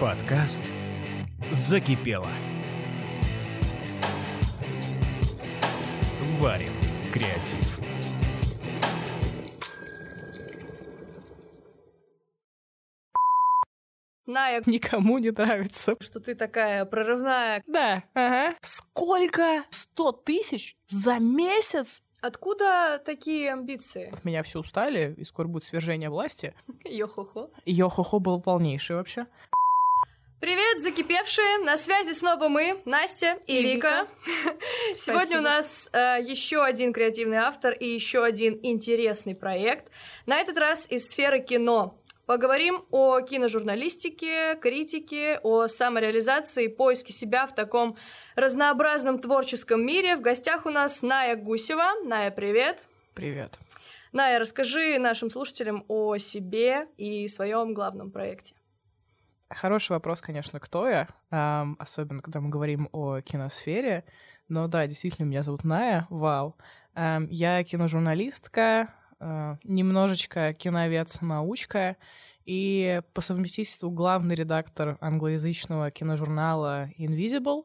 Подкаст «Закипело». Варим креатив. Ная, Никому не нравится. что ты такая прорывная. Да, ага. Сколько? Сто тысяч за месяц? Откуда такие амбиции? Меня все устали, и скоро будет свержение власти. Йо-хо-хо. Йо-хо-хо был полнейший вообще. Привет, закипевшие! На связи снова мы, Настя и, И Вика. Сегодня Спасибо. у нас э, еще один креативный автор и еще один интересный проект. На этот раз из сферы кино. Поговорим о киножурналистике, критике, о самореализации, поиске себя в таком разнообразном творческом мире. В гостях у нас Ная Гусева. Ная, привет! Привет. Ная, расскажи нашим слушателям о себе и своем главном проекте. Хороший вопрос, конечно, кто я, ам, особенно когда мы говорим о киносфере. Но да, действительно, меня зовут Ная, вау. Ам, я киножурналистка, а, немножечко киновед-самоучка и по совместительству главный редактор англоязычного киножурнала Invisible,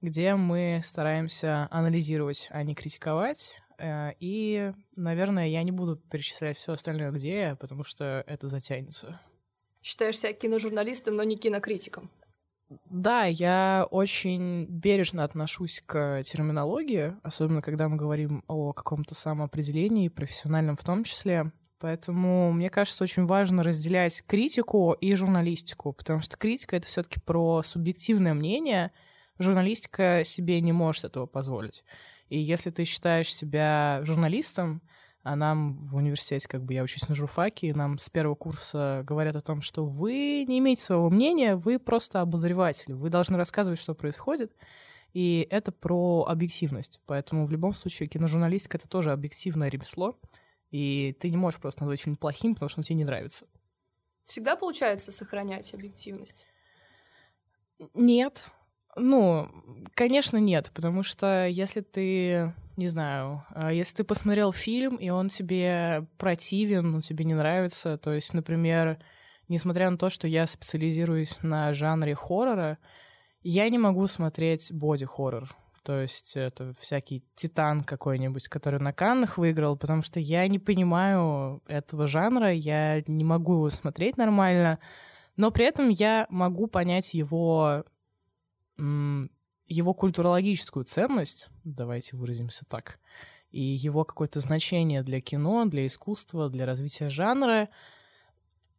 где мы стараемся анализировать, а не критиковать. Э, И, наверное, я не буду перечислять все остальное, где я, потому что это затянется. Считаешь себя киножурналистом, но не кинокритиком. Да, я очень бережно отношусь к терминологии, особенно когда мы говорим о каком-то самоопределении, профессиональном в том числе. Поэтому мне кажется, очень важно разделять критику и журналистику, потому что критика — это все таки про субъективное мнение, журналистика себе не может этого позволить. И если ты считаешь себя журналистом, а нам в университете, как бы я учусь на журфаке, и нам с первого курса говорят о том, что вы не имеете своего мнения, вы просто обозреватель, вы должны рассказывать, что происходит, и это про объективность. Поэтому в любом случае киножурналистика — это тоже объективное ремесло, и ты не можешь просто назвать фильм плохим, потому что он тебе не нравится. Всегда получается сохранять объективность. Нет. Ну, конечно, нет, потому что если ты, не знаю, а, если ты посмотрел фильм, и он тебе противен, он тебе не нравится, то есть, например, несмотря на то, что я специализируюсь на жанре хоррора, я не могу смотреть боди-хоррор. То есть это всякий титан какой-нибудь, который на Каннах выиграл, потому что я не понимаю этого жанра, я не могу его смотреть нормально, но при этом я могу понять его его культурологическую ценность, давайте выразимся так, и его какое-то значение для кино, для искусства, для развития жанра.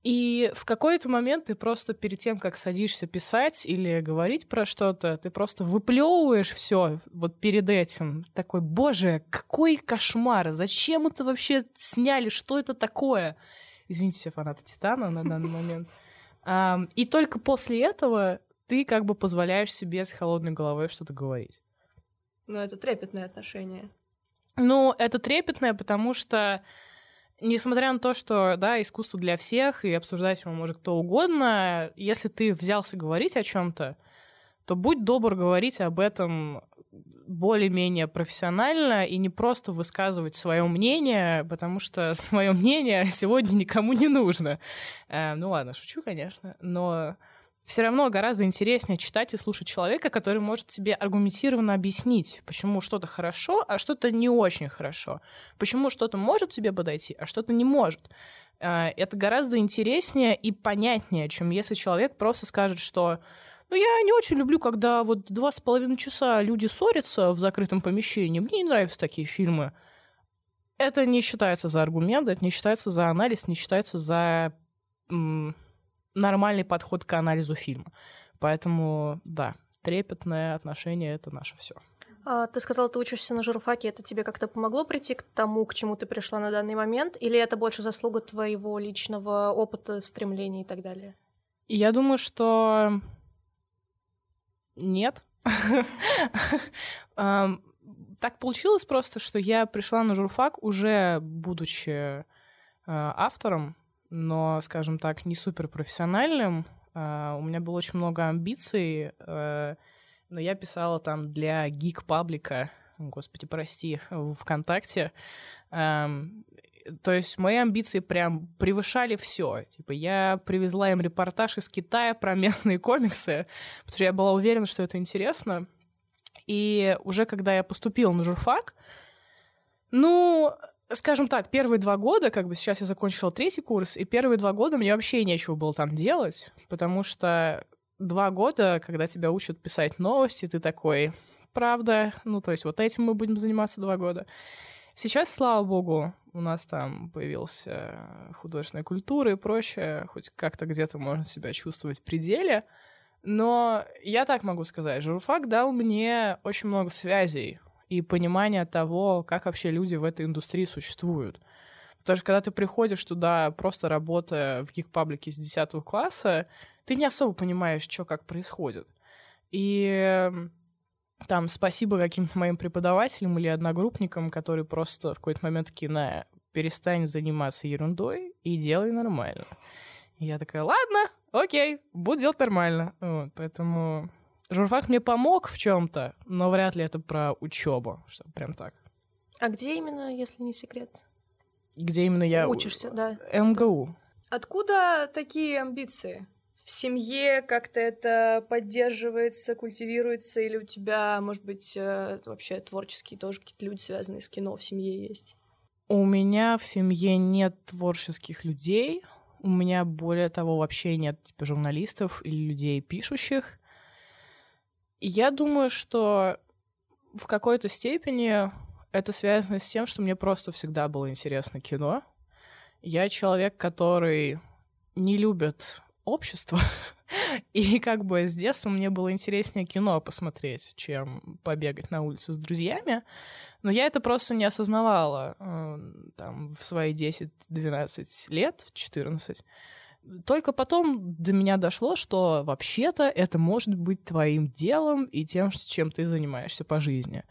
И в какой-то момент ты просто перед тем, как садишься писать или говорить про что-то, ты просто выплевываешь все вот перед этим. Такой, боже, какой кошмар! Зачем это вообще сняли? Что это такое? Извините, все фанаты Титана на данный момент. И только после этого ты как бы позволяешь себе с холодной головой что-то говорить. Но это трепетное отношение. Ну, это трепетное, потому что, несмотря на то, что, да, искусство для всех, и обсуждать его может кто угодно, если ты взялся говорить о чем то то будь добр говорить об этом более-менее профессионально и не просто высказывать свое мнение, потому что свое мнение сегодня никому не нужно. Э, ну ладно, шучу, конечно, но все равно гораздо интереснее читать и слушать человека, который может тебе аргументированно объяснить, почему что-то хорошо, а что-то не очень хорошо, почему что-то может тебе подойти, а что-то не может. Э, Это гораздо интереснее и понятнее, чем если человек просто скажет, что ну, я не очень люблю, когда вот два с половиной часа люди ссорятся в закрытом помещении. Мне не нравятся такие фильмы. Это не считается за аргумент, это не считается за анализ, не считается за нормальный подход к анализу фильма. Поэтому, да, трепетное отношение — это наше все. А, ты сказала, ты учишься на журфаке. Это тебе как-то помогло прийти к тому, к чему ты пришла на данный момент? Или это больше заслуга твоего личного опыта, стремлений и так далее? Я думаю, что нет. Так получилось просто, что я пришла на журфак уже будучи э, автором, но, скажем так, не супер профессиональным. У меня было очень много амбиций, э, но я писала там для гик-паблика, господи, прости, в ВКонтакте. То есть мои амбиции прям превышали все. Типа я привезла им репортаж из Китая про местные комиксы, потому что я была уверена, что это интересно. И уже когда я поступила на журфак, ну, скажем так, первые два года, как бы сейчас я закончила третий курс, и первые два года мне вообще нечего было там делать, потому что два года, когда тебя учат писать новости, ты такой, правда, ну, то есть вот этим мы будем заниматься два года. Сейчас, слава богу, у нас там появился художественная культура и прочее, хоть как-то где-то можно себя чувствовать в пределе. Но я так могу сказать, журфак дал мне очень много связей и понимания того, как вообще люди в этой индустрии существуют. Потому что когда ты приходишь туда, просто работая в гик-паблике с 10 класса, ты не особо понимаешь, что как происходит. И там спасибо каким-то моим преподавателям или одногруппникам, которые просто в какой-то момент такие, на, перестань заниматься ерундой и делай нормально. И я такая, ладно, окей, буду делать нормально. Вот, поэтому журфак мне помог в чем-то, но вряд ли это про учебу, что прям так. А где именно, если не секрет? Где именно я... Учишься, да. МГУ. Откуда такие амбиции? В семье как-то это поддерживается, культивируется, или у тебя, может быть, э, вообще творческие тоже какие-то люди, связанные с кино в семье есть? У меня в семье нет творческих людей. У меня, более того, вообще нет типа, журналистов или людей пишущих. Я думаю, что в какой-то степени это связано с тем, что мне просто всегда было интересно кино. Я человек, который не любит общество. И как бы с детства мне было интереснее кино посмотреть, чем побегать на улице с друзьями. Но я это просто не осознавала э, там, в свои 10-12 лет, 14. Только потом до меня дошло, что вообще-то это может быть твоим делом и тем, чем ты занимаешься по жизни.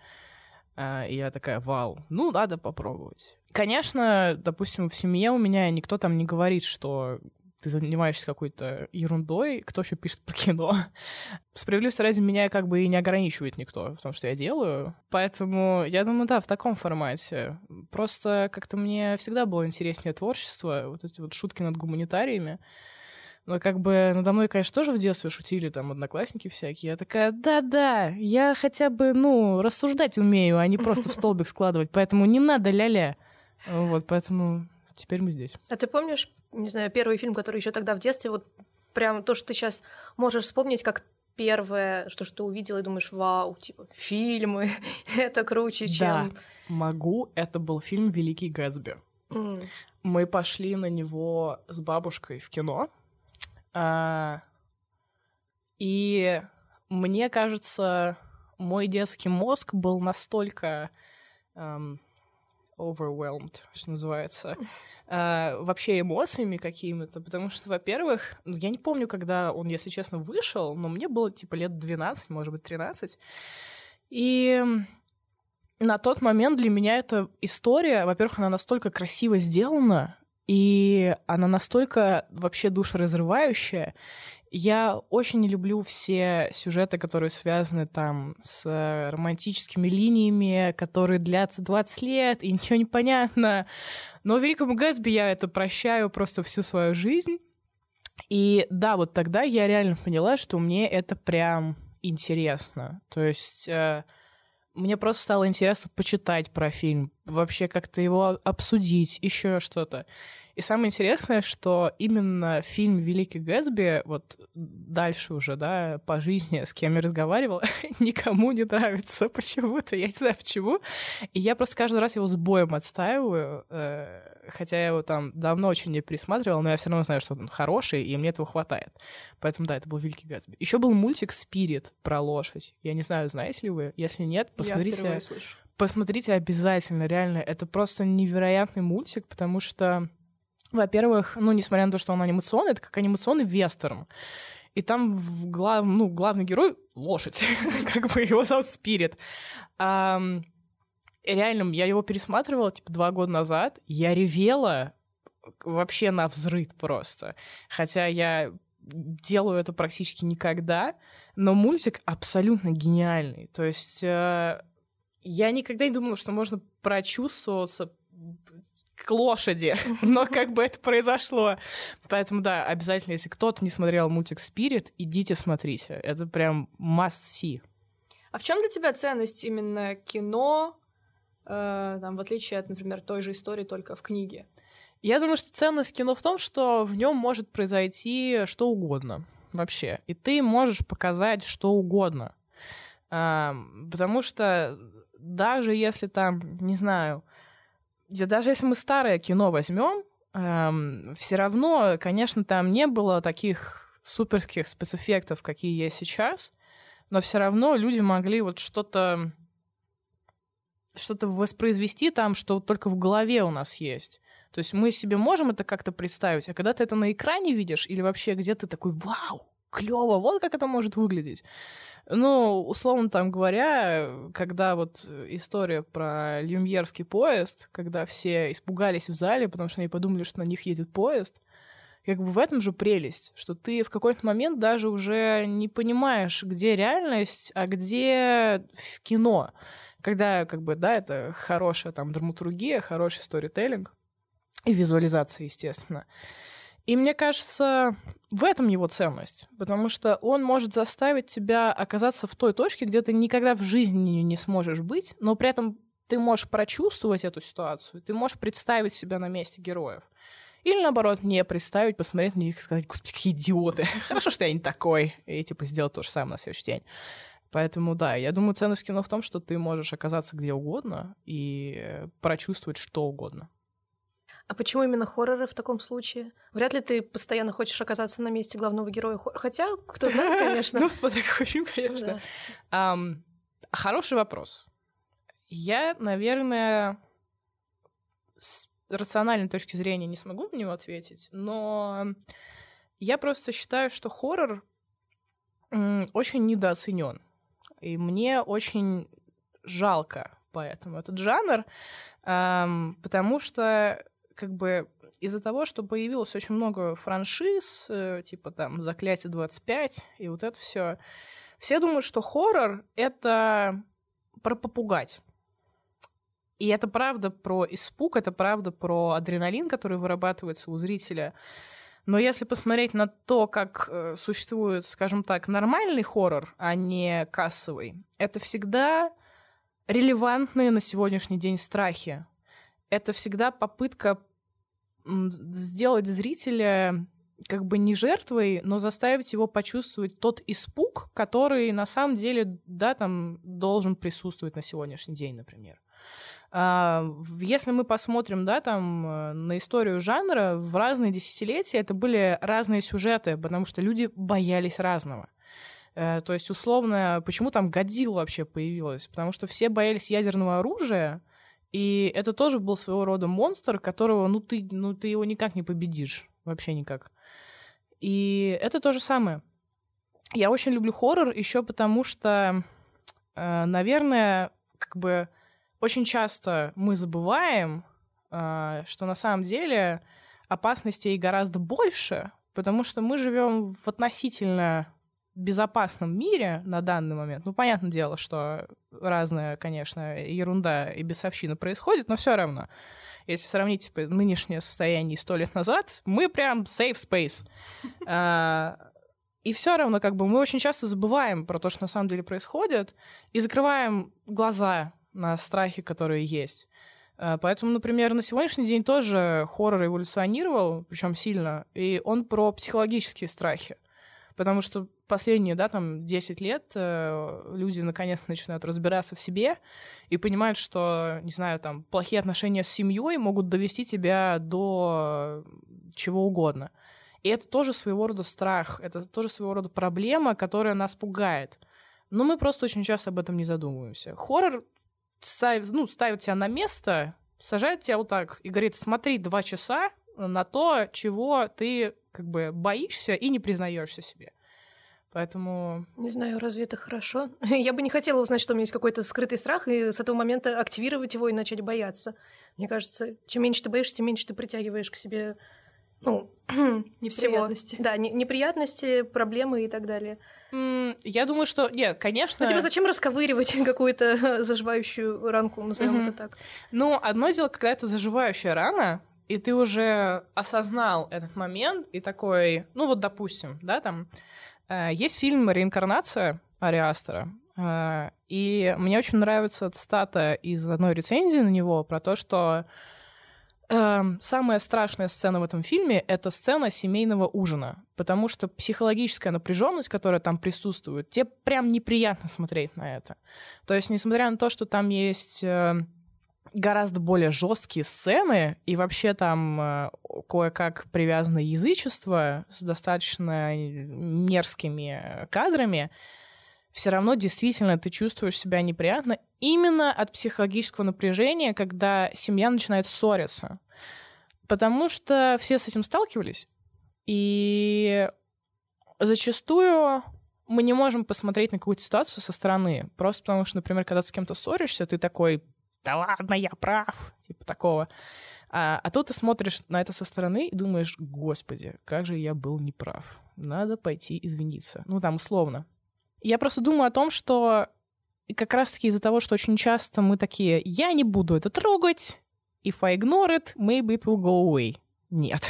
А, и я такая, вау, ну, надо попробовать. Конечно, допустим, в семье у меня никто там не говорит, что ты занимаешься какой-то ерундой, кто еще пишет про кино. Справедливости ради меня как бы и не ограничивает никто в том, что я делаю. Поэтому я думаю, да, в таком формате. Просто как-то мне всегда было интереснее творчество, вот эти вот шутки над гуманитариями. Но как бы надо мной, конечно, тоже в детстве шутили там одноклассники всякие. Я такая, да-да, я хотя бы, ну, рассуждать умею, а не просто в столбик складывать, поэтому не надо ля-ля. Вот, поэтому теперь мы здесь. А ты помнишь не знаю, первый фильм, который еще тогда в детстве, вот прям то, что ты сейчас можешь вспомнить как первое, что, что ты увидела и думаешь, вау, типа, фильмы, это круче, чем... Да, могу, это был фильм «Великий Гэтсби». Mm. Мы пошли на него с бабушкой в кино, а, и мне кажется, мой детский мозг был настолько um, overwhelmed, что называется, э, вообще эмоциями какими-то, потому что, во-первых, ну, я не помню, когда он, если честно, вышел, но мне было типа лет 12, может быть, 13, и на тот момент для меня эта история, во-первых, она настолько красиво сделана, и она настолько вообще душеразрывающая, я очень не люблю все сюжеты, которые связаны там с э, романтическими линиями, которые длятся 20 лет, и ничего не понятно. Но Великому Гэтсби я это прощаю просто всю свою жизнь. И да, вот тогда я реально поняла, что мне это прям интересно. То есть э, мне просто стало интересно почитать про фильм, вообще как-то его обсудить, еще что-то. И самое интересное, что именно фильм «Великий Гэтсби», вот дальше уже, да, по жизни, с кем я разговаривала, никому не нравится почему-то, я не знаю почему. И я просто каждый раз его с боем отстаиваю, э, хотя я его там давно очень не пересматривала, но я все равно знаю, что он хороший, и мне этого хватает. Поэтому, да, это был «Великий Гэтсби». Еще был мультик «Спирит» про лошадь. Я не знаю, знаете ли вы? Если нет, посмотрите. Я. Посмотрите обязательно, реально. Это просто невероятный мультик, потому что во-первых, ну, несмотря на то, что он анимационный, это как анимационный вестерн. И там в глав... ну, главный герой — лошадь, как бы его зовут Спирит. реально, я его пересматривала, типа, два года назад. Я ревела вообще на взрыв просто. Хотя я делаю это практически никогда, но мультик абсолютно гениальный. То есть э, я никогда не думала, что можно прочувствоваться к лошади, но как бы это произошло. Поэтому, да, обязательно, если кто-то не смотрел мультик «Спирит», идите смотрите. Это прям must see. А в чем для тебя ценность именно кино, э, там, в отличие от, например, той же истории, только в книге? Я думаю, что ценность кино в том, что в нем может произойти что угодно вообще. И ты можешь показать что угодно. А, потому что даже если там, не знаю, даже если мы старое кино возьмем, эм, все равно, конечно, там не было таких суперских спецэффектов, какие есть сейчас, но все равно люди могли вот что-то что-то воспроизвести там, что только в голове у нас есть. То есть мы себе можем это как-то представить, а когда ты это на экране видишь или вообще где ты такой, вау, клево, вот как это может выглядеть. Ну, условно там говоря, когда вот история про люмьерский поезд, когда все испугались в зале, потому что они подумали, что на них едет поезд, как бы в этом же прелесть, что ты в какой-то момент даже уже не понимаешь, где реальность, а где кино. Когда, как бы, да, это хорошая там драматургия, хороший сторителлинг и визуализация, естественно. И мне кажется, в этом его ценность, потому что он может заставить тебя оказаться в той точке, где ты никогда в жизни не сможешь быть, но при этом ты можешь прочувствовать эту ситуацию, ты можешь представить себя на месте героев. Или, наоборот, не представить, посмотреть на них и сказать, господи, какие идиоты, хорошо, что я не такой, и, типа, сделать то же самое на следующий день. Поэтому, да, я думаю, ценность кино в том, что ты можешь оказаться где угодно и прочувствовать что угодно. А почему именно хорроры в таком случае? Вряд ли ты постоянно хочешь оказаться на месте главного героя. Хотя, кто знает, конечно. Ну, смотри, какой фильм, конечно. Хороший вопрос. Я, наверное, с рациональной точки зрения не смогу на него ответить, но я просто считаю, что хоррор очень недооценен. И мне очень жалко поэтому этот жанр, потому что как бы из-за того, что появилось очень много франшиз, э, типа там «Заклятие 25» и вот это все, все думают, что хоррор — это про попугать. И это правда про испуг, это правда про адреналин, который вырабатывается у зрителя. Но если посмотреть на то, как э, существует, скажем так, нормальный хоррор, а не кассовый, это всегда релевантные на сегодняшний день страхи это всегда попытка сделать зрителя как бы не жертвой, но заставить его почувствовать тот испуг, который на самом деле, да, там должен присутствовать на сегодняшний день, например. А, если мы посмотрим, да, там, э, на историю жанра, в разные десятилетия это были разные сюжеты, потому что люди боялись разного. Э, то есть, условно, почему там Годзилла вообще появилась? Потому что все боялись ядерного оружия, и это тоже был своего рода монстр, которого, ну, ты, ну, ты его никак не победишь. Вообще никак. И это то же самое. Я очень люблю хоррор еще потому, что, э, наверное, как бы очень часто мы забываем, э, что на самом деле опасностей гораздо больше, потому что мы живем в относительно безопасном мире на данный момент, ну, понятное дело, что разная, конечно, ерунда и бесовщина происходит, но все равно, если сравнить типа, нынешнее состояние сто лет назад, мы прям safe space. А, и все равно, как бы, мы очень часто забываем про то, что на самом деле происходит, и закрываем глаза на страхи, которые есть. А, поэтому, например, на сегодняшний день тоже хоррор эволюционировал, причем сильно, и он про психологические страхи. Потому что последние, да, там, 10 лет э, люди наконец начинают разбираться в себе и понимают, что, не знаю, там, плохие отношения с семьей могут довести тебя до чего угодно. И это тоже своего рода страх, это тоже своего рода проблема, которая нас пугает. Но мы просто очень часто об этом не задумываемся. Хоррор ставит, ну, ставит тебя на место, сажает тебя вот так и говорит, смотри два часа на то, чего ты как бы боишься и не признаешься себе. Поэтому... Не знаю, разве это хорошо? Я бы не хотела узнать, что у меня есть какой-то скрытый страх, и с этого момента активировать его и начать бояться. Мне кажется, чем меньше ты боишься, тем меньше ты притягиваешь к себе Ну, Неприятности. всего. Да, не- неприятности, проблемы и так далее. М, Я думаю, что... Нет, конечно... Ну, типа, зачем расковыривать какую-то заживающую ранку, назовем Мгм. это так? Ну, одно дело, когда это заживающая рана, и ты уже осознал этот момент, и такой, ну вот, допустим, да, там, э, есть фильм «Реинкарнация» Ари Астера, э, и мне очень нравится цитата из одной рецензии на него про то, что эм, самая страшная сцена в этом фильме — это сцена семейного ужина, потому что психологическая напряженность, которая там присутствует, тебе прям неприятно смотреть на это. То есть, несмотря на то, что там есть э, гораздо более жесткие сцены, и вообще там э, кое-как привязано язычество с достаточно мерзкими э, кадрами, все равно действительно ты чувствуешь себя неприятно именно от психологического напряжения, когда семья начинает ссориться. Потому что все с этим сталкивались, и зачастую мы не можем посмотреть на какую-то ситуацию со стороны, просто потому что, например, когда ты с кем-то ссоришься, ты такой, да ладно, я прав, типа такого. А, а тут ты смотришь на это со стороны и думаешь, господи, как же я был неправ. Надо пойти извиниться. Ну, там, условно. Я просто думаю о том, что как раз-таки из-за того, что очень часто мы такие, я не буду это трогать, if I ignore it, maybe it will go away. Нет.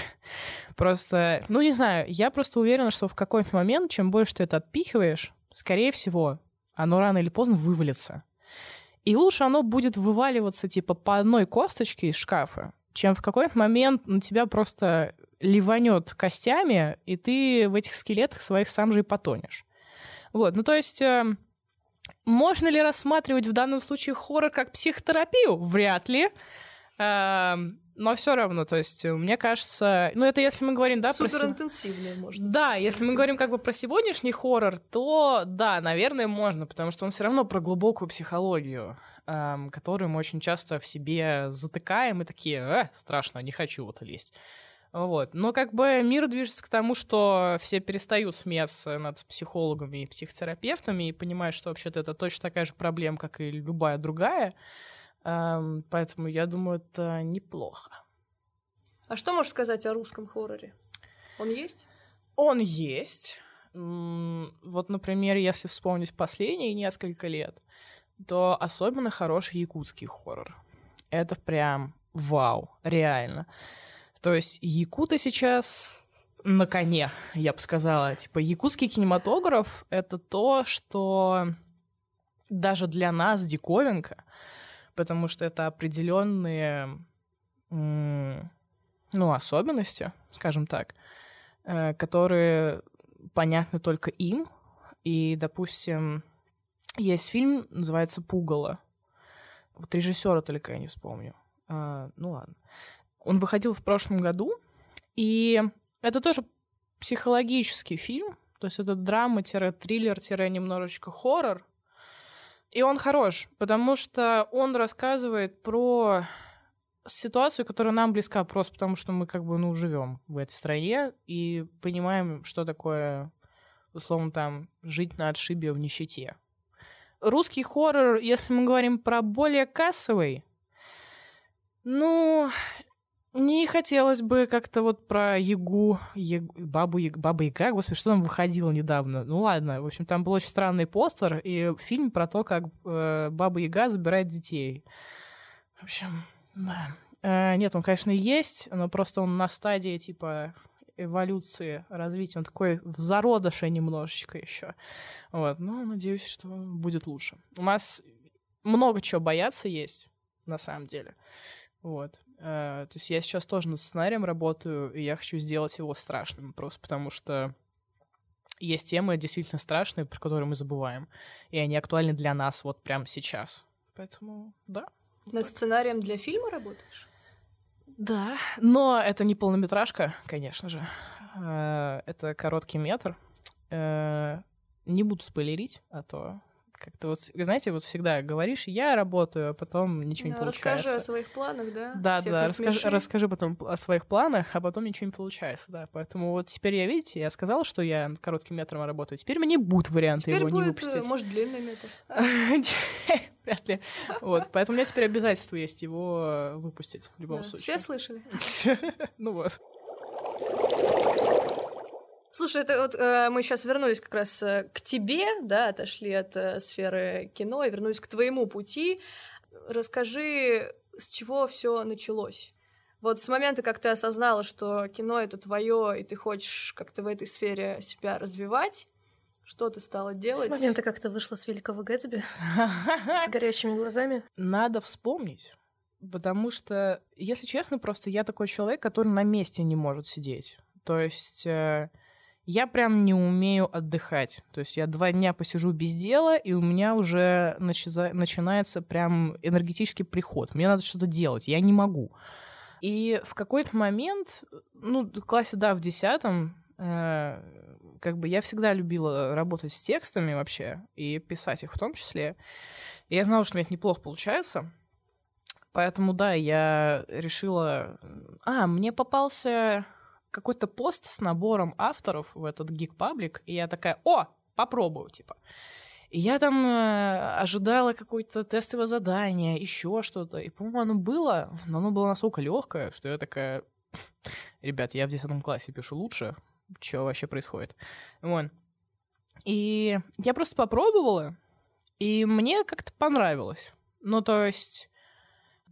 Просто, ну, не знаю, я просто уверена, что в какой-то момент, чем больше ты это отпихиваешь, скорее всего, оно рано или поздно вывалится. И лучше оно будет вываливаться, типа, по одной косточке из шкафа, чем в какой-то момент на тебя просто ливанет костями, и ты в этих скелетах своих сам же и потонешь. Вот, ну то есть... э, можно ли рассматривать в данном случае хоррор как психотерапию? Вряд ли. Но все равно, то есть, э, мне кажется, ну это если мы говорим, да, про Суперинтенсивные, может. да, если мы говорим как бы про сегодняшний хоррор, то да, наверное, можно, потому что он все равно про глубокую психологию, эм, которую мы очень часто в себе затыкаем и такие, э, страшно, не хочу в это лезть. Вот. Но как бы мир движется к тому, что все перестают смеяться над психологами и психотерапевтами и понимают, что вообще-то это точно такая же проблема, как и любая другая. Эм, поэтому я думаю, это неплохо. А что можешь сказать о русском хорроре? Он есть? Он есть. Вот, например, если вспомнить последние несколько лет, то особенно хороший якутский хоррор. Это прям вау, реально. То есть якуты сейчас на коне, я бы сказала. Типа якутский кинематограф — это то, что даже для нас диковинка, потому что это определенные ну, особенности, скажем так, э, которые понятны только им. И, допустим, есть фильм, называется «Пугало». Вот режиссера только я не вспомню. А, ну ладно. Он выходил в прошлом году, и это тоже психологический фильм, то есть это драма-триллер-немножечко хоррор. И он хорош, потому что он рассказывает про ситуацию, которая нам близка просто потому, что мы как бы, ну, живем в этой стране и понимаем, что такое, условно, там, жить на отшибе в нищете. Русский хоррор, если мы говорим про более кассовый, ну, не хотелось бы как-то вот про Ягу, Ягу бабу, Яг- Баба Яга, господи, что там выходило недавно? Ну ладно, в общем, там был очень странный постер и фильм про то, как э, Баба Яга забирает детей. В общем, да. Э, нет, он, конечно, есть, но просто он на стадии, типа, эволюции, развития. Он такой в зародыше немножечко еще. Вот, но надеюсь, что будет лучше. У нас много чего бояться есть, на самом деле. Вот. Э, то есть я сейчас тоже над сценарием работаю, и я хочу сделать его страшным, просто потому что есть темы действительно страшные, про которые мы забываем, и они актуальны для нас вот прямо сейчас. Поэтому, да. Над сценарием для фильма работаешь? Да, но это не полнометражка, конечно же. Э, Это короткий метр. Э, Не буду спойлерить, а то как-то вот, знаете, вот всегда говоришь, я работаю, а потом ничего не Да, получается. Расскажи о своих планах, да? Да, Всех да, расскажи, расскажи потом о своих планах, а потом ничего не получается, да. Поэтому вот теперь я, видите, я сказала, что я коротким метром работаю. Теперь мне будет вариант Теперь его не будет, э, выпустить. может, длинный метр. Вряд ли. Вот, поэтому у меня теперь обязательство есть его э, выпустить в любом случае. Все слышали? Ну вот. Слушай, это вот э, мы сейчас вернулись как раз э, к тебе, да, отошли от э, сферы кино и вернулись к твоему пути. Расскажи, с чего все началось? Вот с момента, как ты осознала, что кино это твое, и ты хочешь как-то в этой сфере себя развивать, что ты стала делать? С момента, как ты вышла с Великого Гэтсби с горящими глазами. Надо вспомнить. Потому что, если честно, просто я такой человек, который на месте не может сидеть. То есть э, я прям не умею отдыхать. То есть я два дня посижу без дела, и у меня уже начи- начинается прям энергетический приход. Мне надо что-то делать, я не могу. И в какой-то момент, ну, в классе, да, в десятом, э, как бы я всегда любила работать с текстами вообще, и писать их в том числе. И я знала, что у меня это неплохо получается. Поэтому, да, я решила... А, мне попался какой-то пост с набором авторов в этот Geek Public, и я такая, о, попробую, типа. И я там э, ожидала какое-то тестовое задание, еще что-то. И, по-моему, оно было, но оно было настолько легкое, что я такая, ребят, я в 10 классе пишу лучше, что вообще происходит. Вот. И я просто попробовала, и мне как-то понравилось. Ну, то есть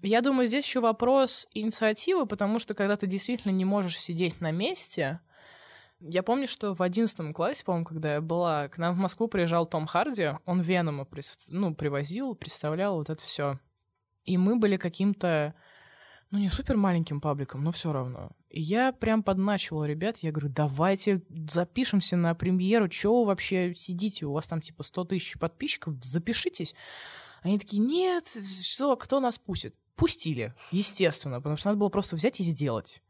я думаю, здесь еще вопрос инициативы, потому что когда ты действительно не можешь сидеть на месте, я помню, что в одиннадцатом классе, по-моему, когда я была, к нам в Москву приезжал Том Харди, он Венома ну, привозил, представлял вот это все. И мы были каким-то, ну, не супер маленьким пабликом, но все равно. И я прям подначивала ребят, я говорю, давайте запишемся на премьеру, чего вы вообще сидите, у вас там типа 100 тысяч подписчиков, запишитесь. Они такие, нет, что, кто нас пустит? Пустили, естественно, потому что надо было просто взять и сделать.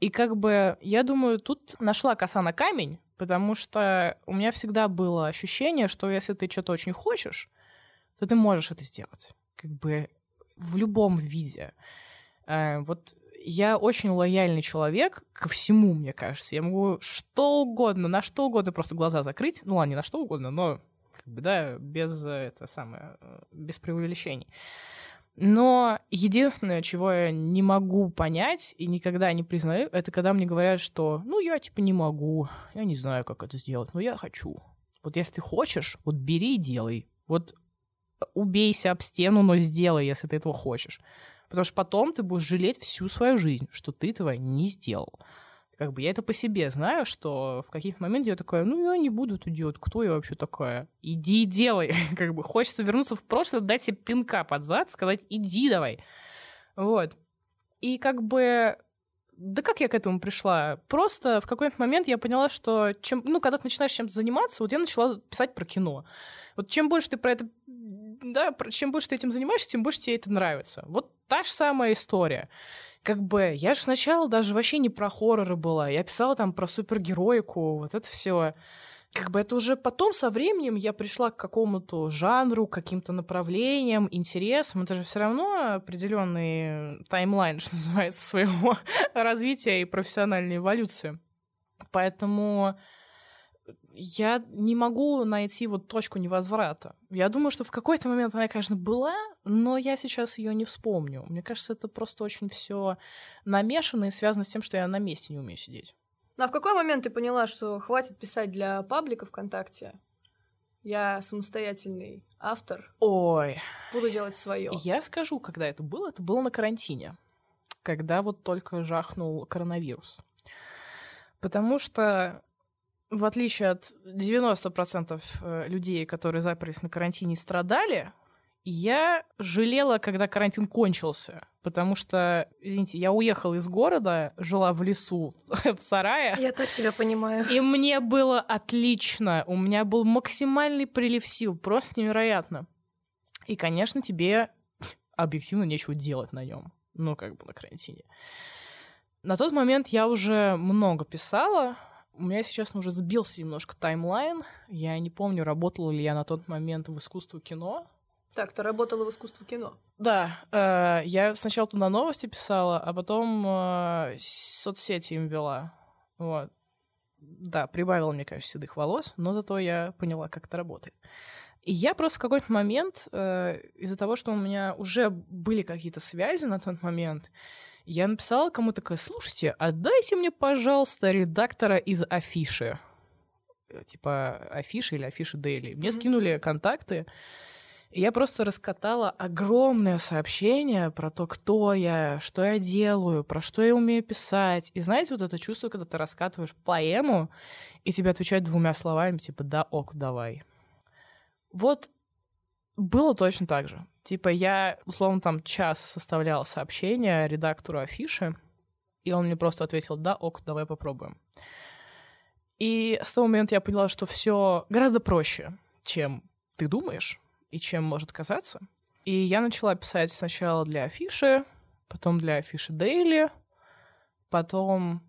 И как бы, я думаю, тут нашла коса на камень, потому что у меня всегда было ощущение, что если ты что-то очень хочешь, то ты можешь это сделать. Как бы в любом виде. Э, вот я очень лояльный человек ко всему, мне кажется. Я могу что угодно, на что угодно просто глаза закрыть. Ну ладно, не на что угодно, но как бы, да, без это самое, э, без преувеличений. Но единственное, чего я не могу понять и никогда не признаю, это когда мне говорят, что ну я типа не могу, я не знаю, как это сделать, но я хочу. Вот если ты хочешь, вот бери и делай. Вот убейся об стену, но сделай, если ты этого хочешь. Потому что потом ты будешь жалеть всю свою жизнь, что ты этого не сделал. Как бы я это по себе знаю, что в каких-то моментах я такая, ну, я не буду это делать, кто я вообще такая? Иди и делай. как бы хочется вернуться в прошлое, дать себе пинка под зад, сказать, иди давай. Вот. И как бы да как я к этому пришла? Просто в какой-то момент я поняла, что чем, ну, когда ты начинаешь чем-то заниматься, вот я начала писать про кино. Вот чем больше ты про это, да, чем больше ты этим занимаешься, тем больше тебе это нравится. Вот та же самая история как бы я же сначала даже вообще не про хорроры была. Я писала там про супергероику, вот это все. Как бы это уже потом со временем я пришла к какому-то жанру, каким-то направлениям, интересам. Это же все равно определенный таймлайн, что называется, своего развития и профессиональной эволюции. Поэтому я не могу найти вот точку невозврата. Я думаю, что в какой-то момент она, конечно, была, но я сейчас ее не вспомню. Мне кажется, это просто очень все намешано и связано с тем, что я на месте не умею сидеть. Ну, а в какой момент ты поняла, что хватит писать для паблика ВКонтакте? Я самостоятельный автор. Ой. Буду делать свое. Я скажу, когда это было. Это было на карантине. Когда вот только жахнул коронавирус. Потому что в отличие от 90% э, людей, которые заперлись на карантине и страдали, я жалела, когда карантин кончился, потому что, извините, я уехала из города, жила в лесу, в сарае. Я так тебя понимаю. И мне было отлично. У меня был максимальный прилив сил, просто невероятно. И, конечно, тебе объективно нечего делать на нем. Ну, как бы на карантине. На тот момент я уже много писала, у меня, честно, уже сбился немножко таймлайн. Я не помню, работала ли я на тот момент в искусство кино. Так, ты работала в искусство кино? Да, э, я сначала туда новости писала, а потом э, соцсети им вела. Вот. Да, прибавила, мне кажется, седых волос, но зато я поняла, как это работает. И я просто в какой-то момент, э, из-за того, что у меня уже были какие-то связи на тот момент, Я написала кому такая, слушайте, отдайте мне, пожалуйста, редактора из афиши. Э, Типа афиши или афиши Дейли. Мне Мгм. скинули контакты, и я просто раскатала огромное сообщение про то, кто я, что я делаю, про что я умею писать. И знаете, вот это чувство, когда ты раскатываешь поэму, и тебе отвечают двумя словами, типа «да, ок, давай». Вот было точно так же. Типа я, условно, там час составляла сообщение редактору афиши, и он мне просто ответил «да, ок, давай попробуем». И с того момента я поняла, что все гораздо проще, чем ты думаешь и чем может казаться. И я начала писать сначала для афиши, потом для афиши Дейли, потом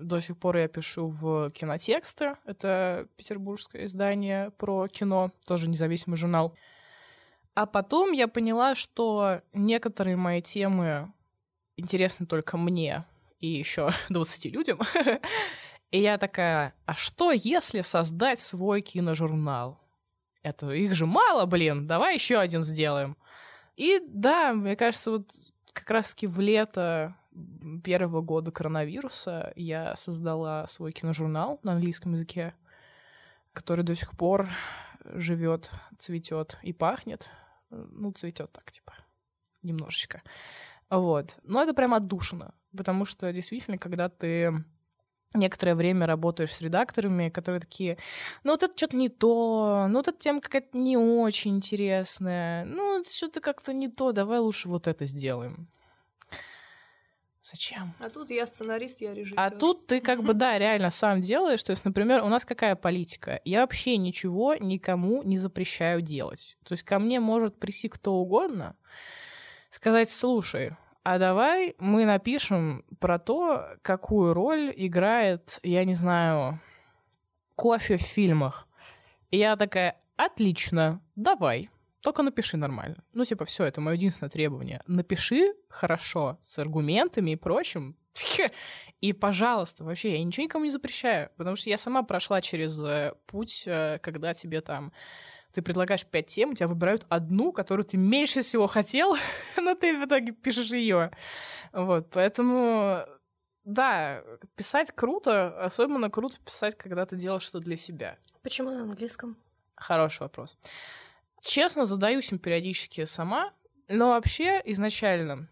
до сих пор я пишу в кинотексты. Это петербургское издание про кино, тоже независимый журнал. А потом я поняла, что некоторые мои темы интересны только мне и еще 20 людям. И я такая, а что, если создать свой киножурнал? Это их же мало, блин, давай еще один сделаем. И да, мне кажется, вот как раз-таки в лето первого года коронавируса я создала свой киножурнал на английском языке, который до сих пор живет, цветет и пахнет. Ну, цветет так, типа, немножечко. Вот. Но это прям отдушина, потому что действительно, когда ты некоторое время работаешь с редакторами, которые такие, ну вот это что-то не то, ну вот эта тема какая-то не очень интересная, ну что-то как-то не то, давай лучше вот это сделаем. Зачем? А тут я сценарист, я режиссер. А тут ты как бы, да, реально сам делаешь. То есть, например, у нас какая политика? Я вообще ничего никому не запрещаю делать. То есть ко мне может прийти кто угодно, сказать, слушай, а давай мы напишем про то, какую роль играет, я не знаю, кофе в фильмах. И я такая, отлично, давай. Только напиши нормально. Ну, типа, все, это мое единственное требование. Напиши хорошо, с аргументами и прочим. И, пожалуйста, вообще, я ничего никому не запрещаю, потому что я сама прошла через э, путь, э, когда тебе там ты предлагаешь пять тем, у тебя выбирают одну, которую ты меньше всего хотел, но ты в итоге пишешь ее. Вот, поэтому да, писать круто, особенно круто писать, когда ты делаешь что-то для себя. Почему на английском? Хороший вопрос. Честно, задаюсь им периодически сама, но вообще изначально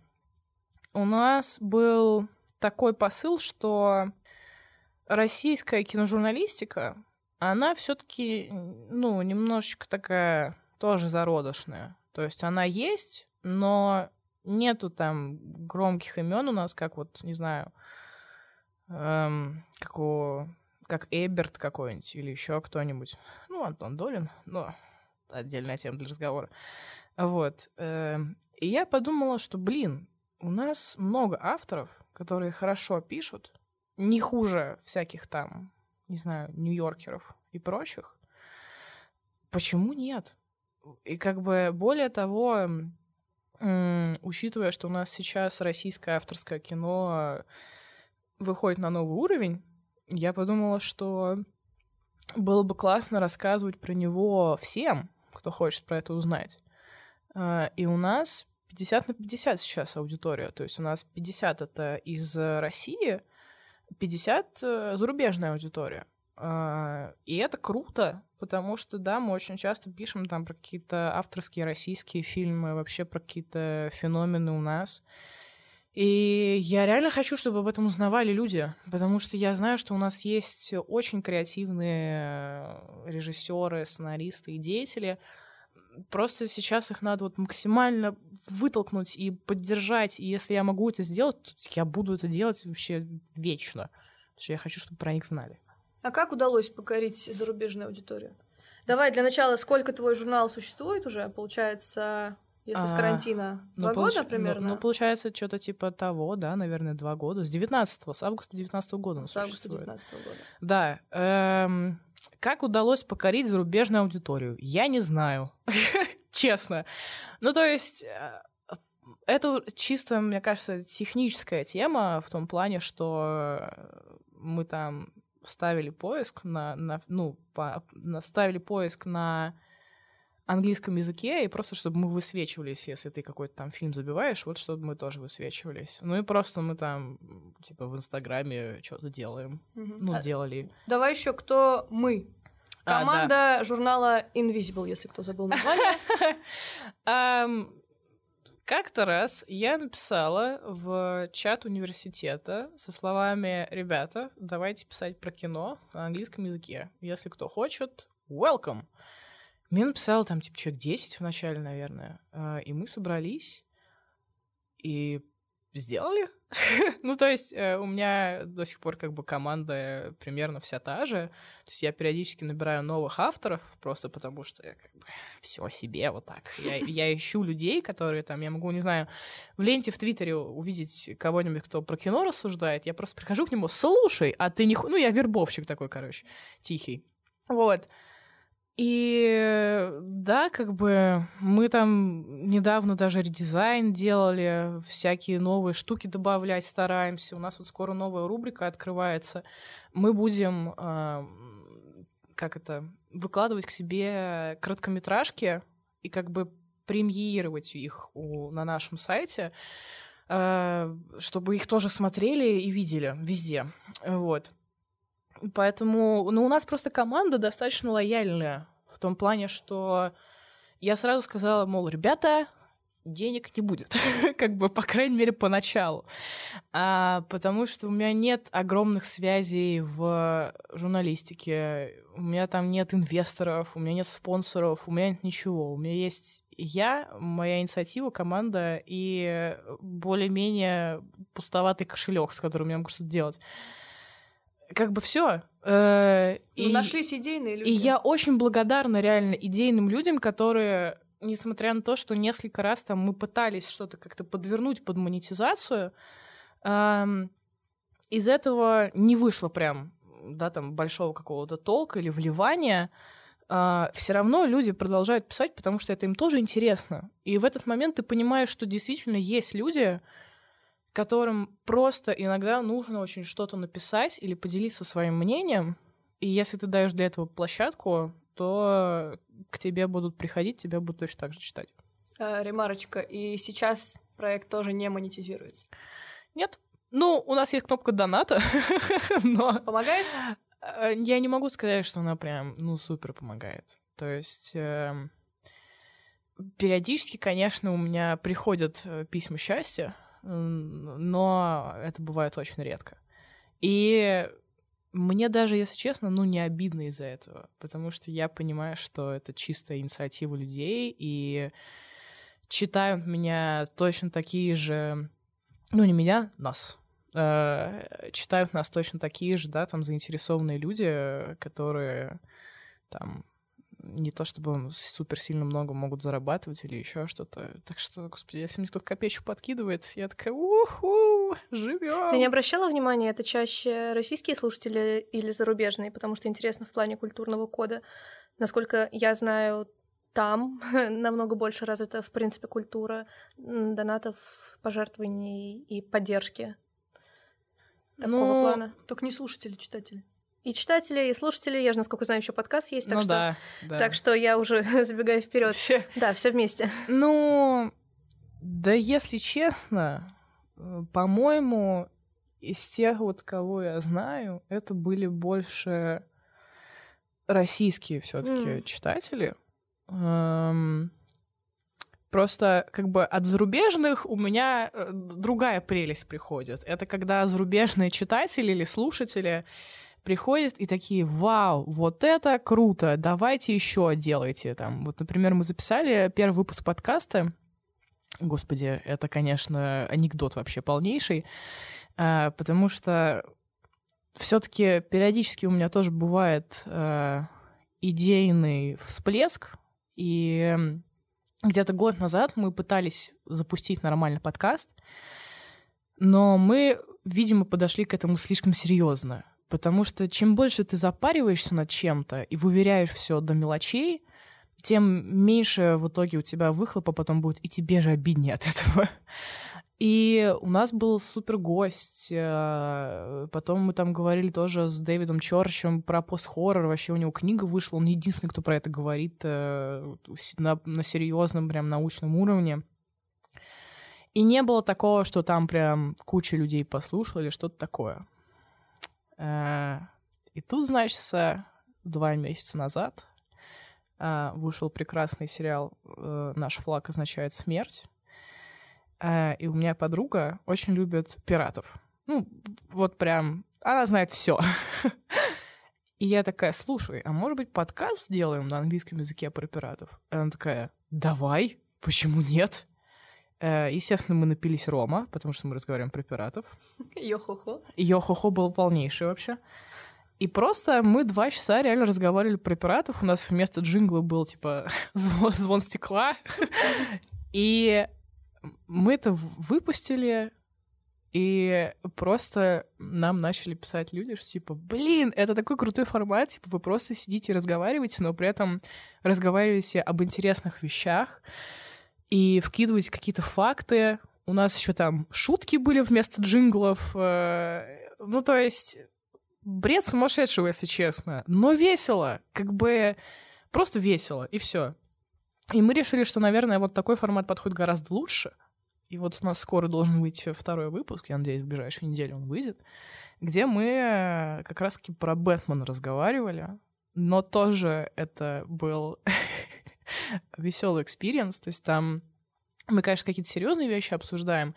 у нас был такой посыл, что российская киножурналистика, она все-таки, ну, немножечко такая тоже зародышная. То есть она есть, но нету там громких имен у нас, как вот, не знаю, эм, как у как Эберт какой-нибудь или еще кто-нибудь. Ну, Антон Долин, но отдельная тема для разговора. Вот. эм, И я подумала, что, блин, у нас много авторов, которые хорошо пишут, не хуже всяких там, не знаю, нью-йоркеров и прочих. Почему нет? И как бы более того, учитывая, что у нас сейчас российское авторское кино выходит на новый уровень, я подумала, что было бы классно рассказывать про него всем, кто хочет про это узнать. А, И у нас 50 на 50 сейчас аудитория. То есть у нас 50 это из России, 50 э, зарубежная аудитория. А, И это круто, потому что, да, мы очень часто пишем там про какие-то авторские российские фильмы, вообще про какие-то феномены у нас. И я реально хочу, чтобы об этом узнавали люди, потому что я знаю, что у нас есть очень креативные режиссеры, сценаристы и деятели. Просто сейчас их надо вот максимально вытолкнуть и поддержать. И если я могу это сделать, то я буду это делать вообще вечно. Потому что я хочу, чтобы про них знали. А как удалось покорить зарубежную аудиторию? Давай для начала, сколько твой журнал существует уже? Получается, если с А, карантина, два получ- года примерно? Ну, ну, получается, что-то типа того, да, наверное, два года. С 19 с августа 19 года он с августа существует. 19 года. Да. эм, как удалось покорить зарубежную аудиторию? Я не знаю. Честно. Ну, то есть... э, Это чисто, мне кажется, техническая тема в том плане, что э, мы там ставили поиск на, на ну, по, на- ставили поиск на английском языке, и просто чтобы мы высвечивались, если ты какой-то там фильм забиваешь, вот чтобы мы тоже высвечивались. Ну и просто мы там, типа, в Инстаграме что-то делаем. Мгм. Ну, А, делали. Давай еще кто мы. А, Команда журнала Invisible, если кто забыл название. Как-то раз я написала в чат университета со словами «Ребята, давайте писать про кино на английском языке. Если кто хочет, welcome!» Мне написало там типа человек 10 в начале, наверное. А, И мы собрались и сделали. ну, то есть э, у меня до сих пор как бы команда примерно вся та же. То есть я периодически набираю новых авторов, просто потому что я как бы все себе вот так. Я, я ищу людей, которые там, я могу, не знаю, в ленте в Твиттере увидеть кого-нибудь, кто про кино рассуждает, я просто прихожу к нему, слушай, а ты не... ху-» Ну, я вербовщик такой, короче, тихий. Вот. И да, как бы мы там недавно даже редизайн делали, всякие новые штуки добавлять стараемся. У нас вот скоро новая рубрика открывается. Мы будем, а, как это, выкладывать к себе короткометражки и как бы премьерировать их у- на нашем сайте, а, чтобы их тоже смотрели и видели везде. Вот. Поэтому, ну, у нас просто команда достаточно лояльная в том плане, что я сразу сказала, мол, ребята, денег не будет, как бы, по крайней мере, поначалу. А, потому что у меня нет огромных связей в журналистике, у меня там нет инвесторов, у меня нет спонсоров, у меня нет ничего. У меня есть я, моя инициатива, команда и более-менее пустоватый кошелек, с которым я могу что-то делать. Как бы все. Ну, Нашлись идейные люди. И я очень благодарна реально идейным людям, которые, несмотря на то, что несколько раз там мы пытались что-то как-то подвернуть под монетизацию, эм, из этого не вышло прям, да, там большого какого-то толка или вливания. все равно люди продолжают писать, потому что это им тоже интересно. И в этот момент ты понимаешь, что действительно есть люди, которым просто иногда нужно очень что-то написать или поделиться своим мнением, и если ты даешь для этого площадку, то к тебе будут приходить, тебя будут точно так же читать. А, ремарочка. И сейчас проект тоже не монетизируется. Нет. Ну, у нас есть кнопка доната, но Помогает? э, я не могу сказать, что она прям, ну, супер помогает. То есть эм, периодически, конечно, у меня приходят э, письма счастья, но это бывает очень редко. И мне даже, если честно, ну, не обидно из-за этого, потому что я понимаю, что это чистая инициатива людей, и читают меня точно такие же, ну, не меня, нас, э, читают нас точно такие же, да, там, заинтересованные люди, которые там не то чтобы супер сильно много могут зарабатывать или еще что-то. Так что, господи, если мне кто-то копеечку подкидывает, я такая, уху, живем. Ты не обращала внимания, это чаще российские слушатели или зарубежные, потому что интересно в плане культурного кода. Насколько я знаю, там намного больше развита, в принципе, культура донатов, пожертвований и поддержки такого Ну, плана. Только не слушатели, читатели. И читатели, и слушатели, я же, насколько знаю, еще подкаст есть, так ну что, да, да. так что я уже забегаю вперед. Да, все вместе. Ну, да если честно, э, по-моему, из тех вот, кого я знаю, это были больше российские все таки М. читатели. Эм, Просто как бы от зарубежных у меня э, другая прелесть приходит. Это когда зарубежные читатели или слушатели приходят и такие, вау, вот это круто, давайте еще делайте там. Вот, например, мы записали первый выпуск подкаста. Господи, это, конечно, анекдот вообще полнейший, а, потому что все-таки периодически у меня тоже бывает э, идейный всплеск, и где-то год назад мы пытались запустить нормальный подкаст, но мы, видимо, подошли к этому слишком серьезно. Потому что чем больше ты запариваешься над чем-то и выверяешь все до мелочей, тем меньше в итоге у тебя выхлопа потом будет, и тебе же обиднее от этого. И у нас был супер гость. э, Потом мы там говорили тоже с Дэвидом Чорчем про пост-хоррор. Вообще у него книга вышла. Он единственный, кто про это говорит э, на, на серьезном, прям научном уровне. И не было такого, что там прям куча людей послушала или что-то такое. Э, И тут, значит, два месяца назад э, вышел прекрасный сериал э, «Наш флаг означает смерть». Э, И у меня подруга очень любит пиратов. Ну, вот прям, она знает все. И я такая, слушай, а может быть подкаст сделаем на английском языке про пиратов? И она такая, давай, почему нет? Э, Естественно, мы напились рома, потому что мы разговариваем про пиратов. Йо-хо-хо. Йо-хо-хо был полнейший вообще. И просто мы два часа реально разговаривали про пиратов. У нас вместо джингла был, типа, звон, звон стекла. И мы это выпустили, и просто нам начали писать люди, что типа, блин, это такой крутой формат, типа, вы просто сидите и разговариваете, но при этом разговариваете об интересных вещах и вкидываете какие-то факты. У нас еще там шутки были вместо джинглов. э, Ну, то есть, бред сумасшедшего, если честно. Но весело. Как бы просто весело, и все. И мы решили, что, наверное, вот такой формат подходит гораздо лучше. И вот у нас скоро должен выйти второй выпуск, я надеюсь, в ближайшую неделю он выйдет, где мы э, как раз-таки про Бэтмена разговаривали, но тоже это был веселый experience, то есть там мы, конечно, какие-то серьезные вещи обсуждаем,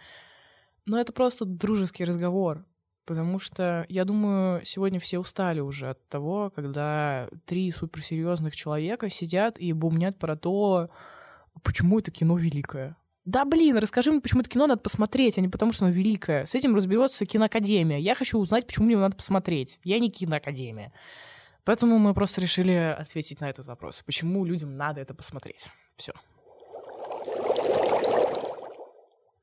но это просто дружеский разговор, потому что, я думаю, сегодня все устали уже от того, когда три суперсерьезных человека сидят и бубнят про то, почему это кино великое. Да блин, расскажи мне, почему это кино надо посмотреть, а не потому, что оно великое. С этим разберется киноакадемия. Я хочу узнать, почему мне его надо посмотреть. Я не киноакадемия. Поэтому мы просто решили ответить на этот вопрос. Почему людям надо это посмотреть? Все.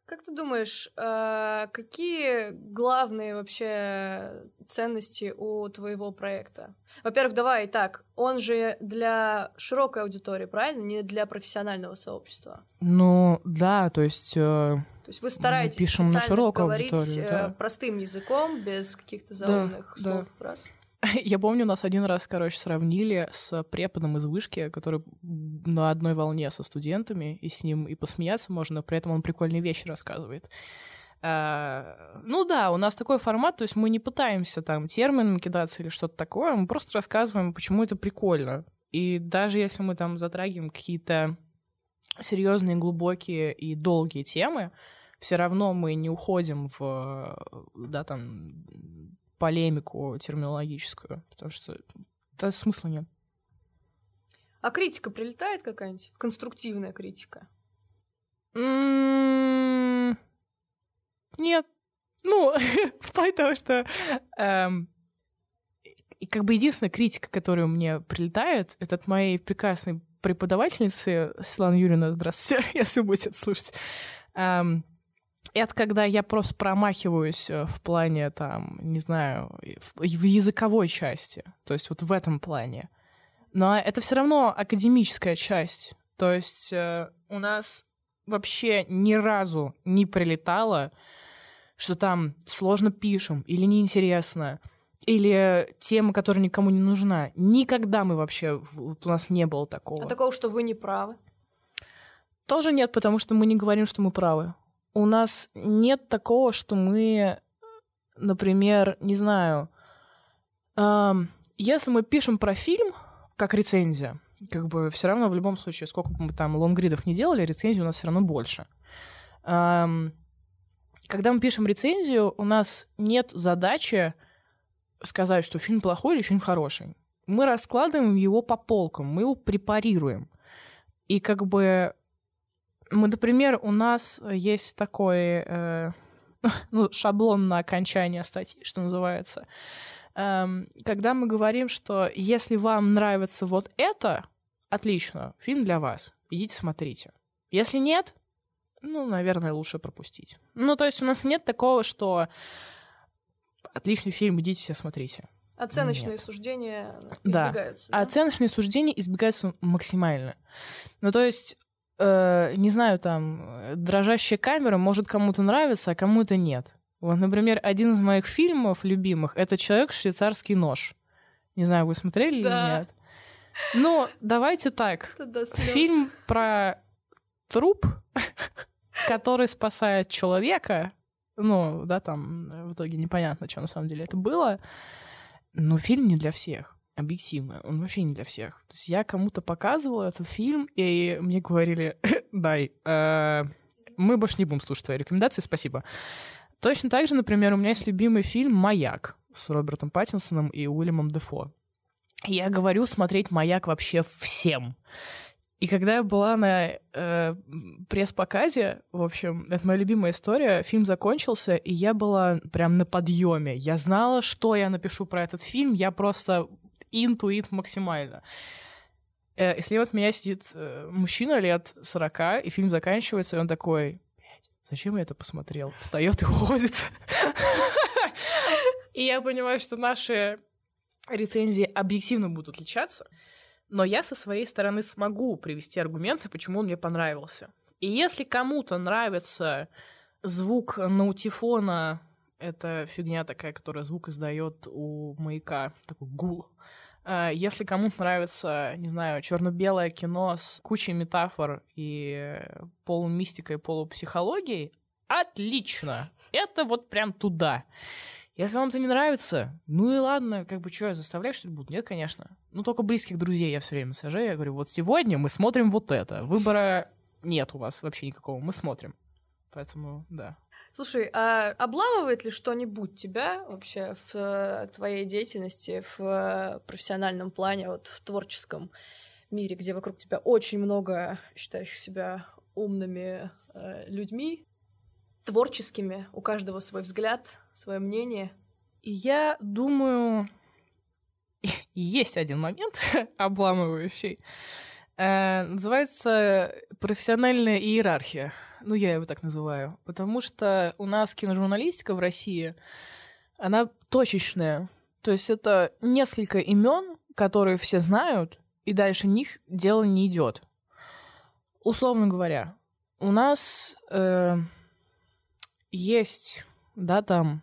Как ты думаешь, э, какие главные вообще ценности у твоего проекта? Во-первых, давай так, он же для широкой аудитории, правильно? Не для профессионального сообщества. Ну, да, то есть... э, То есть вы стараетесь пишем на широкую говорить аудиторию, э, да. простым языком, без каких-то Да, заумных да. слов, фраз. Я помню, нас один раз, короче, сравнили с преподом из вышки, который на одной волне со студентами, и с ним и посмеяться можно, при этом он прикольные вещи рассказывает. А, ну да, у нас такой формат, то есть мы не пытаемся там терминами кидаться или что-то такое, мы просто рассказываем, почему это прикольно. И даже если мы там затрагиваем какие-то серьезные, глубокие и долгие темы, все равно мы не уходим в, да, там, полемику терминологическую, потому что да, смысла нет. А критика прилетает какая-нибудь? Конструктивная критика. М, Нет. Ну, в плане того, что эм, и как бы единственная критика, которая мне прилетает, это от моей прекрасной преподавательницы Светланы Юрьевны, здравствуйте, если вы будете это слушать. Эм, это когда я просто промахиваюсь э, в плане, там, не знаю, в, в языковой части. То есть вот в этом плане. Но это все равно академическая часть. То есть э, у нас вообще ни разу не прилетало, что там сложно пишем или неинтересно, или тема, которая никому не нужна. Никогда мы вообще, вот у нас не было такого. А такого, что вы не правы. Тоже нет, потому что мы не говорим, что мы правы. У нас нет такого, что мы, например, не знаю, эм, если мы пишем про фильм как рецензия, как бы все равно в любом случае, сколько бы мы там лонгридов не делали, рецензий у нас все равно больше. Эм, когда мы пишем рецензию, у нас нет задачи сказать, что фильм плохой или фильм хороший. Мы раскладываем его по полкам, мы его препарируем. И как бы мы, например, у нас есть такой э, ну, шаблон на окончание статьи, что называется. Эм, когда мы говорим, что если вам нравится вот это, отлично, фильм для вас, идите смотрите. Если нет, ну, наверное, лучше пропустить. Ну, то есть у нас нет такого, что отличный фильм, идите все смотрите. Оценочные Нет. суждения Да. избегаются. А оценочные суждения избегаются максимально. Ну, то есть э, не знаю, там, дрожащая камера может кому-то нравиться, а кому-то нет. Вот, например, один из моих фильмов любимых — это «Человек швейцарский нож». Не знаю, вы смотрели Да. или нет. Ну, давайте так. Фильм про труп, который спасает человека. Ну, да, там э, в итоге непонятно, что на самом деле это было. Но фильм не для всех. Объективно. Он вообще не для всех. То есть я кому-то показывала этот фильм, и мне говорили, дай, э, мы больше не будем слушать твои рекомендации, спасибо. Точно так же, например, у меня есть любимый фильм «Маяк» с Робертом Паттинсоном и Уильямом Дефо. Я говорю смотреть «Маяк» вообще всем. И когда я была на э, пресс-показе, в общем, это моя любимая история, фильм закончился, и я была прям на подъеме. Я знала, что я напишу про этот фильм, я просто интуит максимально. Э, и слева от меня сидит э, мужчина лет 40, и фильм заканчивается, и он такой, «Блядь, зачем я это посмотрел? Встает и уходит. И я понимаю, что наши рецензии объективно будут отличаться, но я со своей стороны смогу привести аргументы, почему он мне понравился. И если кому-то нравится звук наутифона, это фигня такая, которая звук издает у маяка, такой гул. А Если кому-то нравится, не знаю, черно-белое кино с кучей метафор и полумистикой, полупсихологией, отлично! Это вот прям туда. Если вам это не нравится, ну и ладно, как бы что, я заставляю, что ли, буду? Нет, конечно. Ну, только близких друзей я все время сажаю. Я говорю, вот сегодня мы смотрим вот это. Выбора нет у вас вообще никакого, мы смотрим. Поэтому, да. Слушай, а обламывает ли что-нибудь тебя вообще в э, твоей деятельности, в профессиональном плане, вот в творческом мире, где вокруг тебя очень много считающих себя умными э, людьми, творческими, у каждого свой взгляд, свое мнение? И я думаю, есть один момент обламывающий. Э, называется профессиональная иерархия. Ну, я его так называю. Потому что у нас киножурналистика в России, она точечная. То есть это несколько имен, которые все знают, и дальше них дело не идет. Условно говоря, у нас э, есть, да, там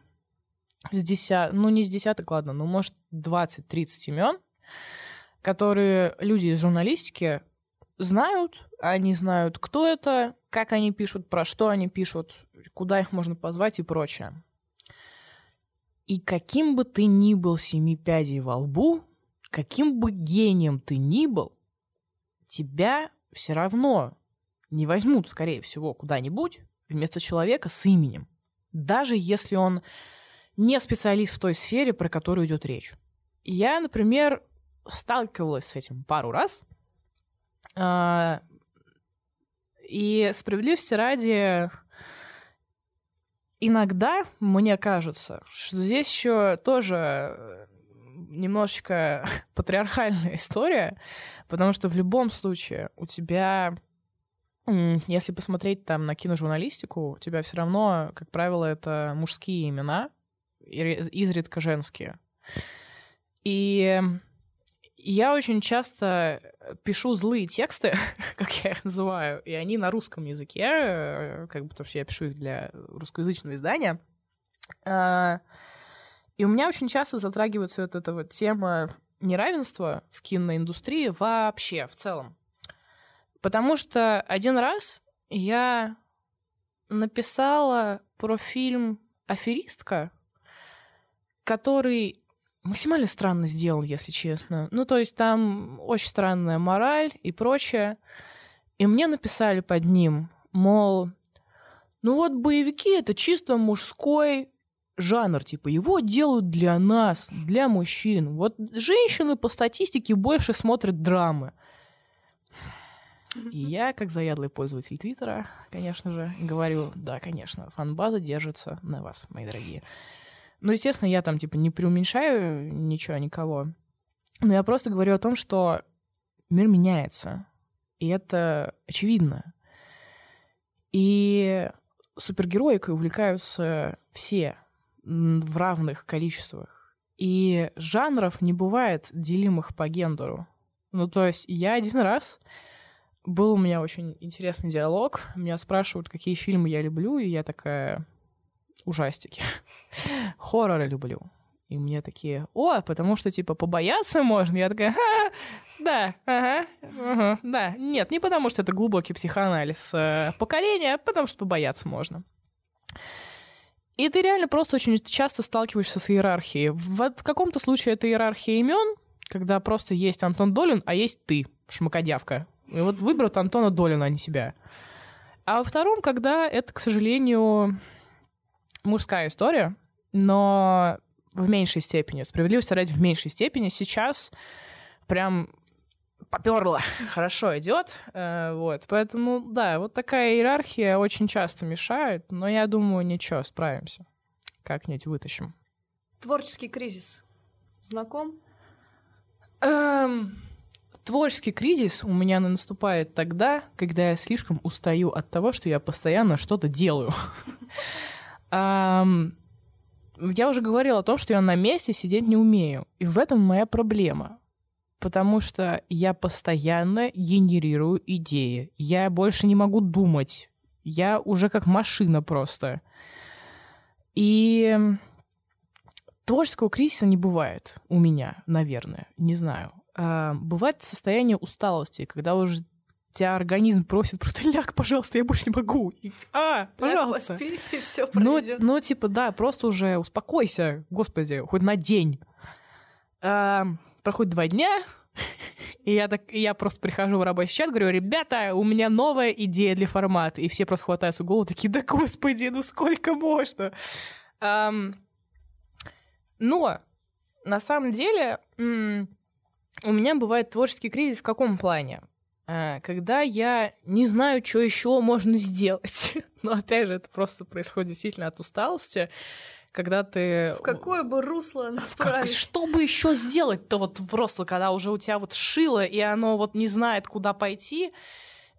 с десят, ну не с десяток, ладно, ну может 20-30 имен, которые люди из журналистики знают, они знают, кто это, как они пишут, про что они пишут, куда их можно позвать и прочее. И каким бы ты ни был семи пядей во лбу, каким бы гением ты ни был, тебя все равно не возьмут, скорее всего, куда-нибудь вместо человека с именем. Даже если он не специалист в той сфере, про которую идет речь. Я, например, сталкивалась с этим пару раз. А, И справедливости ради, иногда мне кажется, что здесь еще тоже немножечко патриархальная история, потому что в любом случае у тебя, если посмотреть там на киножурналистику, у тебя все равно, как правило, это мужские имена, изредка женские. И я очень часто пишу злые тексты, как я их называю, и они на русском языке, э, как бы потому что я пишу их для русскоязычного издания. А, И у меня очень часто затрагивается вот эта вот тема неравенства в киноиндустрии вообще, в целом. Потому что один раз я написала про фильм «Аферистка», который максимально странно сделал, если честно. Ну, то есть там очень странная мораль и прочее. И мне написали под ним, мол, ну вот боевики — это чисто мужской жанр, типа, его делают для нас, для мужчин. Вот женщины по статистике больше смотрят драмы. И я, как заядлый пользователь Твиттера, конечно же, говорю, да, конечно, фан-база держится на вас, мои дорогие. Ну, естественно, я там, типа, не преуменьшаю ничего, никого. Но я просто говорю о том, что мир меняется. И это очевидно. И супергероикой увлекаются все в равных количествах. И жанров не бывает делимых по гендеру. Ну, то есть я один раз был у меня очень интересный диалог. Меня спрашивают, какие фильмы я люблю, и я такая... Ужастики. Хорроры люблю. И мне такие, о, потому что, типа, побояться можно. Я такая, Ха, да, ага, ага, да. Нет, не потому что это глубокий психоанализ э, поколения, а потому что побояться можно. И ты реально просто очень часто сталкиваешься с иерархией. В, в каком-то случае это иерархия имен, когда просто есть Антон Долин, а есть ты, шмакодявка. И вот выберут Антона Долина, а не себя. А во втором, когда это, к сожалению, мужская история, но в меньшей степени. Справедливости ради в меньшей степени. Сейчас прям поперло, хорошо идет. Э, вот. Поэтому, да, вот такая иерархия очень часто мешает, но я думаю, ничего, справимся. Как-нибудь вытащим. Творческий кризис. Знаком? Эм, творческий кризис у меня наступает тогда, когда я слишком устаю от того, что я постоянно что-то делаю. Я уже говорила о том, что я на месте сидеть не умею. И в этом моя проблема. Потому что я постоянно генерирую идеи. Я больше не могу думать. Я уже как машина просто. И творческого кризиса не бывает у меня, наверное. Не знаю. Бывает состояние усталости, когда уже тебя организм просит просто ляг, пожалуйста, я больше не могу. И, а, пожалуйста. Ляг, поспи, все ну, ну, типа, да, просто уже успокойся, господи, хоть на день. А, проходит два дня, и я, так, и я просто прихожу в рабочий чат, говорю, ребята, у меня новая идея для формата. И все просто хватаются голову, такие, да господи, ну сколько можно? Um, но на самом деле у меня бывает творческий кризис в каком плане? А, когда я не знаю, что еще можно сделать. Но опять же, это просто происходит действительно от усталости, когда ты... В какое бы русло направить? Как, что бы еще сделать-то вот просто, когда уже у тебя вот шило, и оно вот не знает, куда пойти,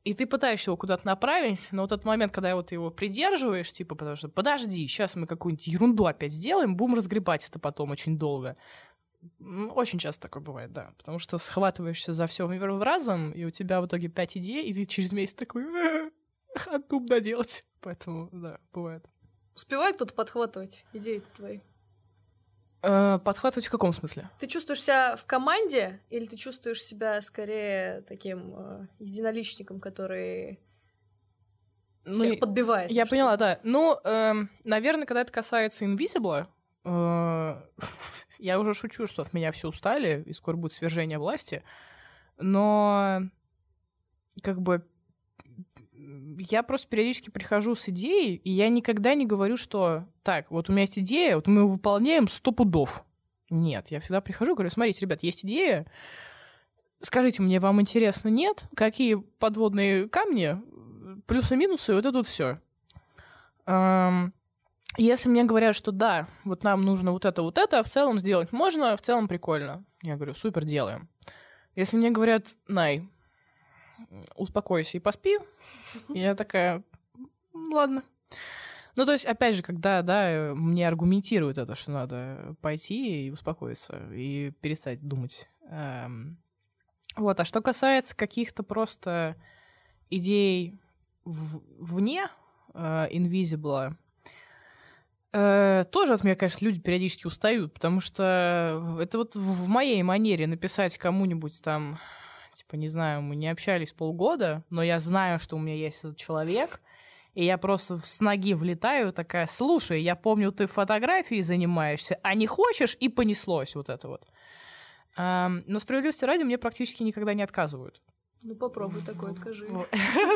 и ты пытаешься его куда-то направить, но вот этот момент, когда вот его придерживаешь, типа, потому что подожди, сейчас мы какую-нибудь ерунду опять сделаем, будем разгребать это потом очень долго. Очень часто такое бывает, да. Потому что схватываешься за все разом, и у тебя в итоге пять идей, и ты через месяц такой одну доделать. Поэтому, да, бывает. Успевает кто-то подхватывать идеи-то твои? Э, подхватывать в каком смысле? Ты чувствуешь себя в команде, или ты чувствуешь себя скорее таким э, единоличником, который ну, всех подбивает? Я поняла, да. Ну, э, наверное, когда это касается Invisible, э, я уже шучу, что от меня все устали, и скоро будет свержение власти. Но как бы я просто периодически прихожу с идеей, и я никогда не говорю, что так, вот у меня есть идея, вот мы ее выполняем сто пудов. Нет, я всегда прихожу и говорю, смотрите, ребят, есть идея, скажите мне, вам интересно, нет? Какие подводные камни, плюсы-минусы, вот это тут все. Если мне говорят, что да, вот нам нужно вот это, вот это, в целом сделать можно, в целом прикольно. Я говорю, супер, делаем. Если мне говорят, Най, успокойся и поспи, я такая, ладно. Ну, то есть, опять же, когда, да, мне аргументируют это, что надо пойти и успокоиться, и перестать думать. Эм, вот, а что касается каких-то просто идей вне э, Invisible, тоже от меня, конечно, люди периодически устают, потому что это вот в моей манере написать кому-нибудь там, типа, не знаю, мы не общались полгода, но я знаю, что у меня есть этот человек, и я просто с ноги влетаю, такая, слушай, я помню, ты фотографией занимаешься, а не хочешь, и понеслось вот это вот. Но справедливости ради мне практически никогда не отказывают. Ну попробуй такое, откажи.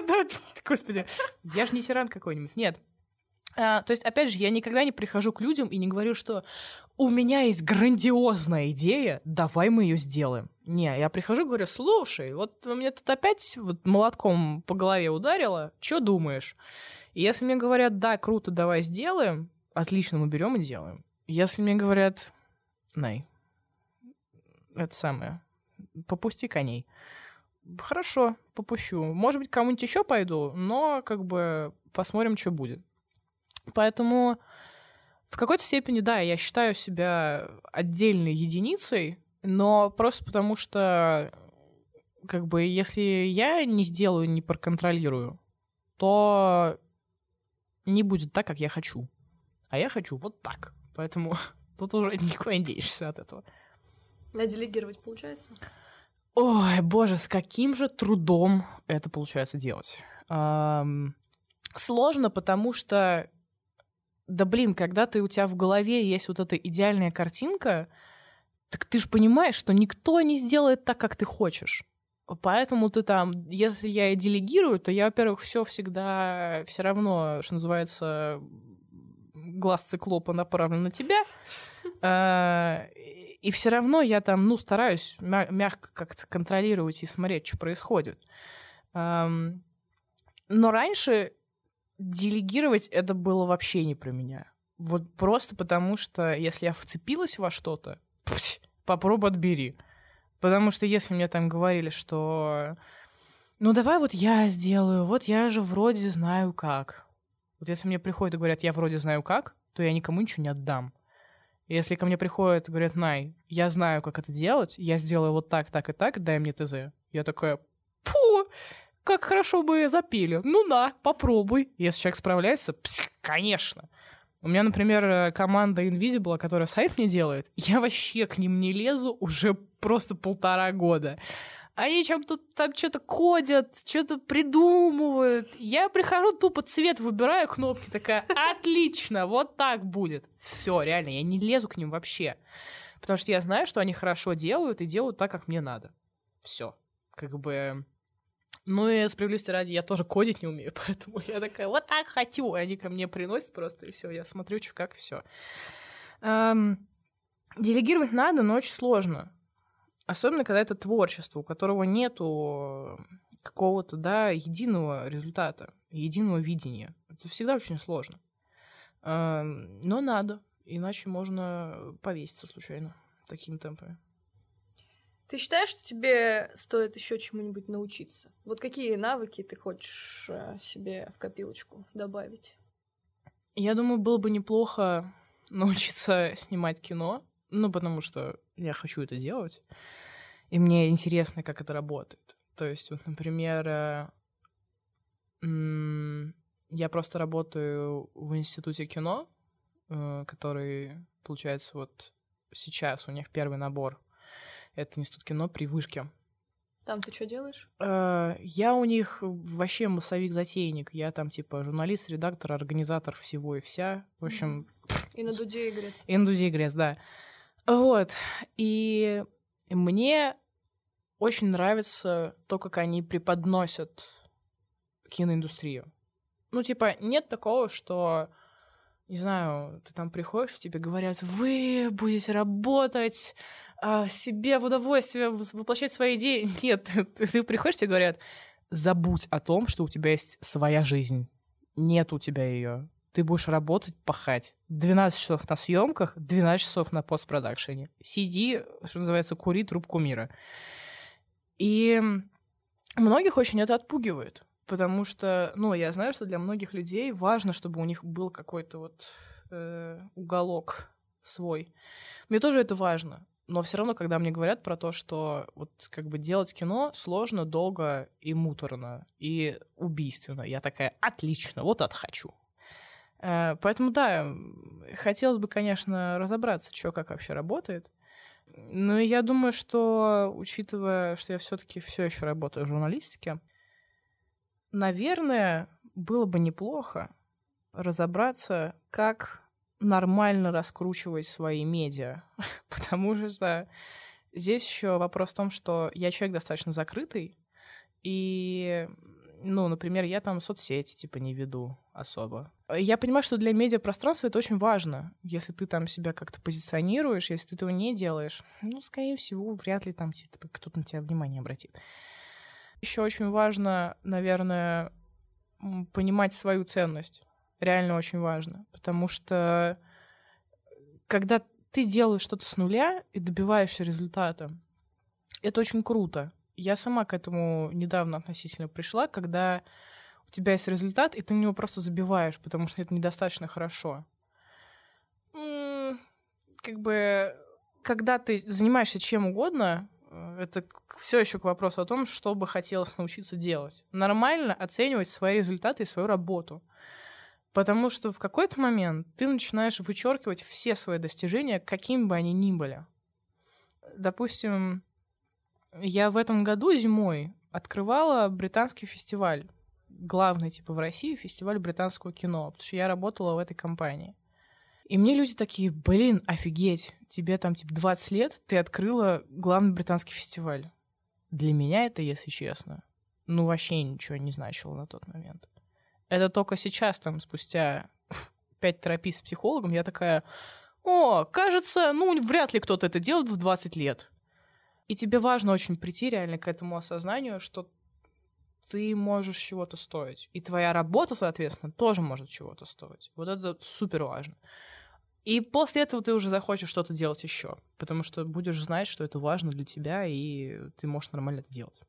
Господи, я же не тиран какой-нибудь. Нет, а, то есть, опять же, я никогда не прихожу к людям и не говорю, что у меня есть грандиозная идея, давай мы ее сделаем. Не, я прихожу и говорю, слушай, вот мне тут опять вот молотком по голове ударило, что думаешь? И если мне говорят, да, круто, давай сделаем, отлично, мы берем и делаем. Если мне говорят, най, это самое, попусти коней. Хорошо, попущу. Может быть, кому-нибудь еще пойду, но как бы посмотрим, что будет. Поэтому в какой-то степени, да, я считаю себя отдельной единицей, но просто потому что как бы, если я не сделаю, не проконтролирую, то не будет так, как я хочу. А я хочу вот так. Поэтому тут уже никуда не денешься от этого. А делегировать получается? Ой, боже, с каким же трудом это получается делать. Ам, сложно, потому что, да блин, когда ты у тебя в голове есть вот эта идеальная картинка, так ты же понимаешь, что никто не сделает так, как ты хочешь. Поэтому ты там, если я и делегирую, то я, во-первых, все всегда все равно, что называется, глаз циклопа направлен на тебя. А, И все равно я там, ну, стараюсь мя- мягко как-то контролировать и смотреть, что происходит. Но раньше делегировать это было вообще не про меня. Вот просто потому, что если я вцепилась во что-то, попробуй отбери. Потому что если мне там говорили, что ну давай вот я сделаю, вот я же вроде знаю как. Вот если мне приходят и говорят, я вроде знаю как, то я никому ничего не отдам. Если ко мне приходят и говорят, Най, я знаю, как это делать, я сделаю вот так, так и так, дай мне ТЗ. Я такая, фу, как хорошо бы запили. Ну на, попробуй. Если человек справляется, пс, конечно. У меня, например, э, команда Invisible, которая сайт мне делает, я вообще к ним не лезу уже просто полтора года. Они чем тут там что-то кодят, что-то придумывают. Я прихожу, тупо цвет выбираю, кнопки, такая, отлично, вот так будет. Все, реально, я не лезу к ним вообще. Потому что я знаю, что они хорошо делают и делают так, как мне надо. Все. Как бы... Ну и справедливости ради, я тоже кодить не умею, поэтому я такая, вот так хочу. И они ко мне приносят просто, и все, я смотрю, что как, все. Делегировать надо, но очень сложно. Особенно, когда это творчество, у которого нету какого-то, да, единого результата, единого видения. Это всегда очень сложно. Эм, Но надо, иначе можно повеситься случайно такими темпами. Ты считаешь, что тебе стоит еще чему-нибудь научиться? Вот какие навыки ты хочешь э, себе в копилочку добавить? Я думаю, было бы неплохо научиться снимать кино, ну, потому что я хочу это делать, и мне интересно, как это работает. То есть, вот, например, э, я просто работаю в институте кино, э, который, получается, вот сейчас у них первый набор. Это институт кино при вышке. Там ты что делаешь? Э, Я у них вообще массовик-затейник. Я там, типа, журналист, редактор, организатор всего и вся. В общем, И на дуде играть. Индузи Грец, да. Вот. И мне очень нравится то, как они преподносят киноиндустрию. Ну, типа, нет такого, что, не знаю, ты там приходишь, и тебе говорят, вы будете работать себе в удовольствие, воплощать свои идеи. Нет, ты приходишь, тебе говорят, забудь о том, что у тебя есть своя жизнь. Нет у тебя ее. Ты будешь работать, пахать. 12 часов на съемках, 12 часов на постпродакшене. Сиди, что называется, кури трубку мира. И многих очень это отпугивает. Потому что, ну, я знаю, что для многих людей важно, чтобы у них был какой-то вот э, уголок свой. Мне тоже это важно. Но все равно, когда мне говорят про то, что вот как бы делать кино сложно, долго и муторно, и убийственно, я такая, отлично, вот это хочу. Э, Поэтому, да, хотелось бы, конечно, разобраться, что как вообще работает. Но я думаю, что, учитывая, что я все-таки все еще работаю в журналистике, наверное, было бы неплохо разобраться, как нормально раскручивать свои медиа. Потому что здесь еще вопрос в том, что я человек достаточно закрытый, и, ну, например, я там соцсети типа не веду особо. Я понимаю, что для медиапространства это очень важно. Если ты там себя как-то позиционируешь, если ты этого не делаешь, ну, скорее всего, вряд ли там кто-то на тебя внимание обратит. Еще очень важно, наверное, понимать свою ценность. Реально очень важно. Потому что когда ты делаешь что-то с нуля и добиваешься результата, это очень круто. Я сама к этому недавно относительно пришла, когда у тебя есть результат, и ты на него просто забиваешь, потому что это недостаточно хорошо. Как бы, когда ты занимаешься чем угодно, Э, это все еще к вопросу о том, что бы хотелось научиться делать. Нормально оценивать свои результаты и свою работу. Потому что в какой-то момент ты начинаешь вычеркивать все свои достижения, какими бы они ни были. Допустим, я в этом году зимой открывала британский фестиваль. Главный, типа, в России фестиваль британского кино, потому что я работала в этой компании. И мне люди такие, блин, офигеть, тебе там, типа, 20 лет, ты открыла главный британский фестиваль. Для меня это, если честно, ну, вообще ничего не значило на тот момент. Это только сейчас, там, спустя пять терапий с психологом, я такая, о, кажется, ну, вряд ли кто-то это делает в 20 лет. И тебе важно очень прийти реально к этому осознанию, что ты можешь чего-то стоить. И твоя работа, соответственно, тоже может чего-то стоить. Вот это супер важно. И после этого ты уже захочешь что-то делать еще, потому что будешь знать, что это важно для тебя, и ты можешь нормально это делать.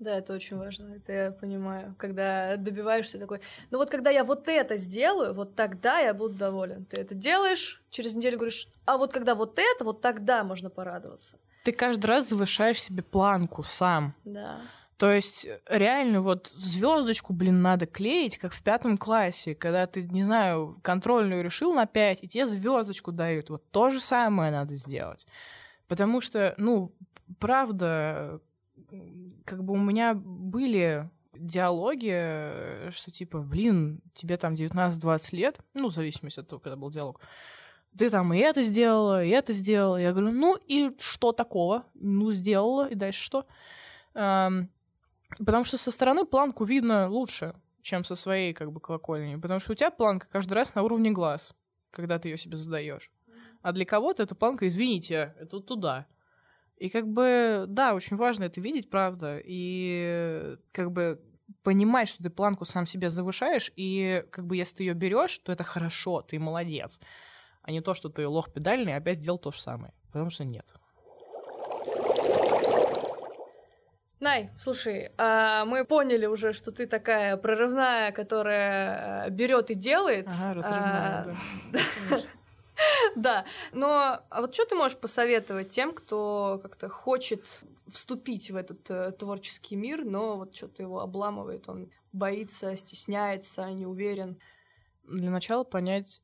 Да, это очень важно, это я понимаю. Когда добиваешься такой, ну вот когда я вот это сделаю, вот тогда я буду доволен. Ты это делаешь, через неделю говоришь, а вот когда вот это, вот тогда можно порадоваться. Ты каждый раз завышаешь себе планку сам. Да. То есть реально вот звездочку, блин, надо клеить, как в пятом классе, когда ты, не знаю, контрольную решил на пять, и тебе звездочку дают. Вот то же самое надо сделать. Потому что, ну, правда, как бы у меня были диалоги, что типа, блин, тебе там 19-20 лет, ну, в зависимости от того, когда был диалог, ты там и это сделала, и это сделала. Я говорю, ну и что такого? Ну, сделала, и дальше что? Потому что со стороны планку видно лучше, чем со своей как бы колокольни. Потому что у тебя планка каждый раз на уровне глаз, когда ты ее себе задаешь. А для кого-то эта планка, извините, это туда. И как бы, да, очень важно это видеть, правда. И как бы понимать, что ты планку сам себе завышаешь, и как бы если ты ее берешь, то это хорошо, ты молодец. А не то, что ты лох педальный, опять сделал то же самое. Потому что нет. Най, слушай, а мы поняли уже, что ты такая прорывная, которая э, берет и делает. Ага, разрывная, а, да. Да, но а вот что ты можешь посоветовать тем, кто как-то хочет вступить в этот э, творческий мир, но вот что-то его обламывает, он боится, стесняется, не уверен? Для начала понять,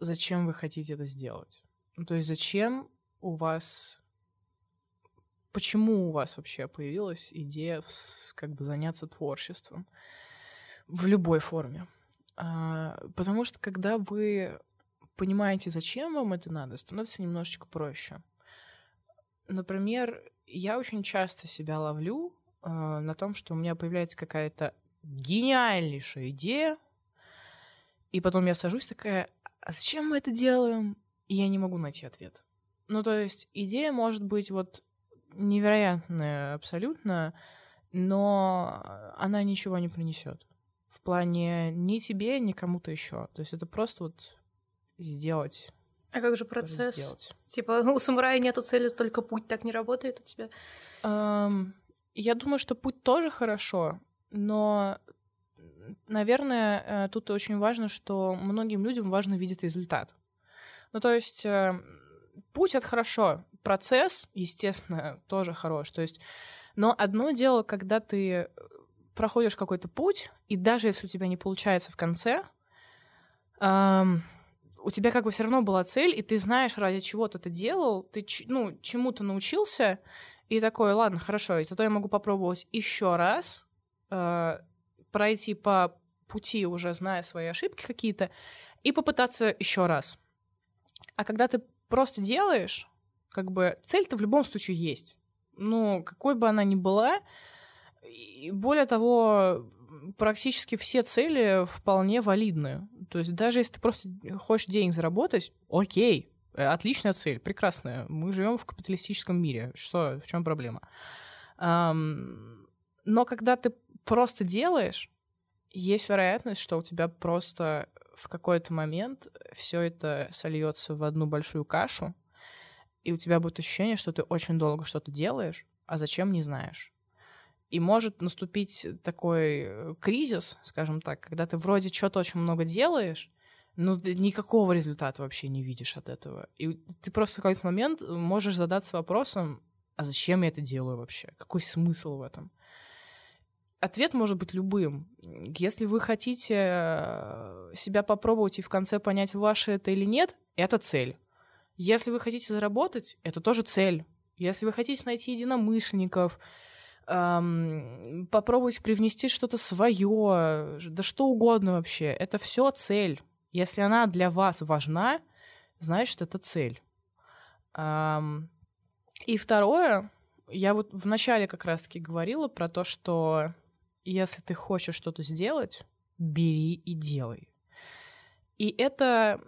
зачем вы хотите это сделать. Ну, то есть зачем у вас почему у вас вообще появилась идея как бы заняться творчеством в любой форме. А, потому что когда вы понимаете, зачем вам это надо, становится немножечко проще. Например, я очень часто себя ловлю э, на том, что у меня появляется какая-то гениальнейшая идея, и потом я сажусь такая, а зачем мы это делаем? И я не могу найти ответ. Ну, то есть идея может быть вот невероятная абсолютно, но она ничего не принесет. В плане ни тебе, ни кому-то еще. То есть это просто вот сделать. А как же процесс? Сделать. Типа у самурая нету цели, только путь так не работает у тебя? Um, я думаю, что путь тоже хорошо, но, наверное, э, тут очень важно, что многим людям важно видеть результат. Ну, то есть э, путь — это хорошо, процесс, естественно, тоже хорош. То есть, но одно дело, когда ты проходишь какой-то путь, и даже если у тебя не получается в конце, эм, у тебя как бы все равно была цель, и ты знаешь, ради чего ты это делал, ты ну, чему-то научился, и такой, ладно, хорошо, и зато я могу попробовать еще раз э, пройти по пути, уже зная свои ошибки какие-то, и попытаться еще раз. А когда ты просто делаешь, как бы цель-то в любом случае есть. Ну, какой бы она ни была, и более того, практически все цели вполне валидны. То есть даже если ты просто хочешь денег заработать, окей, отличная цель, прекрасная. Мы живем в капиталистическом мире. Что, в чем проблема? Но когда ты просто делаешь, есть вероятность, что у тебя просто в какой-то момент все это сольется в одну большую кашу, и у тебя будет ощущение, что ты очень долго что-то делаешь, а зачем не знаешь. И может наступить такой э, кризис, скажем так, когда ты вроде что-то очень много делаешь, но ты никакого результата вообще не видишь от этого. И ты просто в какой-то момент можешь задаться вопросом, а зачем я это делаю вообще? Какой смысл в этом? Ответ может быть любым. Если вы хотите э, себя попробовать и в конце понять, ваше это или нет, это цель. Если вы хотите заработать, это тоже цель. Если вы хотите найти единомышленников, эм, попробовать привнести что-то свое, да что угодно вообще, это все цель. Если она для вас важна, значит, это цель. Эм, и второе, я вот вначале как раз-таки говорила про то, что если ты хочешь что-то сделать, бери и делай. И это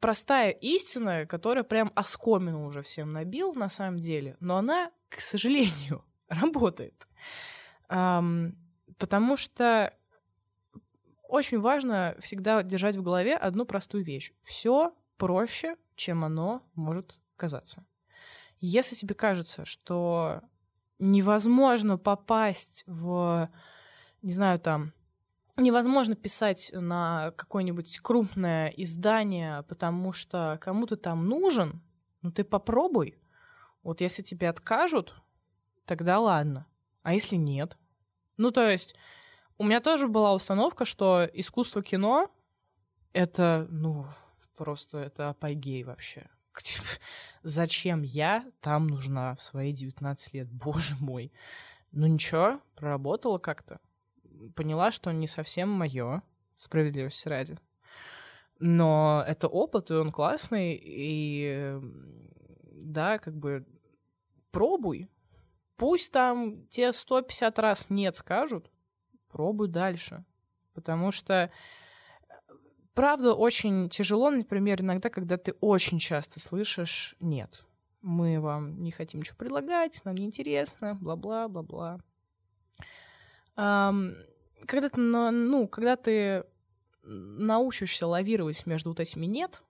простая истина, которая прям оскомину уже всем набил на самом деле, но она, к сожалению, работает. Потому что очень важно всегда держать в голове одну простую вещь. Все проще, чем оно может казаться. Если тебе кажется, что невозможно попасть в не знаю, там, невозможно писать на какое-нибудь крупное издание, потому что кому-то там нужен, ну ты попробуй. Вот если тебе откажут, тогда ладно. А если нет? Ну, то есть, у меня тоже была установка, что искусство кино — это, ну, просто это апогей вообще. Зачем я там нужна в свои 19 лет? Боже мой. Ну ничего, проработала как-то поняла, что не совсем мое, справедливости ради. Но это опыт, и он классный, и да, как бы пробуй. Пусть там те 150 раз нет скажут, пробуй дальше. Потому что правда очень тяжело, например, иногда, когда ты очень часто слышишь «нет». Мы вам не хотим ничего предлагать, нам неинтересно, бла-бла, бла-бла когда ты, ну, когда ты научишься лавировать между вот этими «нет»,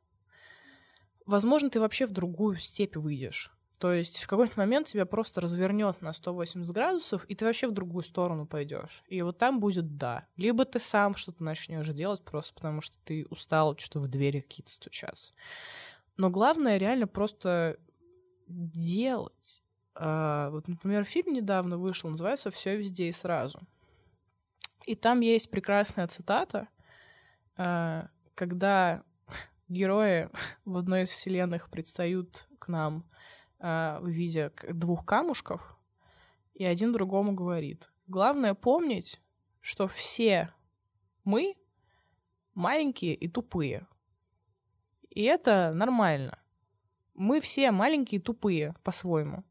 возможно, ты вообще в другую степь выйдешь. То есть в какой-то момент тебя просто развернет на 180 градусов, и ты вообще в другую сторону пойдешь. И вот там будет да. Либо ты сам что-то начнешь делать, просто потому что ты устал что-то в двери какие-то стучаться. Но главное реально просто делать. А, вот, например, фильм недавно вышел, называется Все везде и сразу. И там есть прекрасная цитата, э, когда герои в одной из вселенных предстают к нам э, в виде двух камушков, и один другому говорит, главное помнить, что все мы маленькие и тупые. И это нормально. Мы все маленькие и тупые по-своему.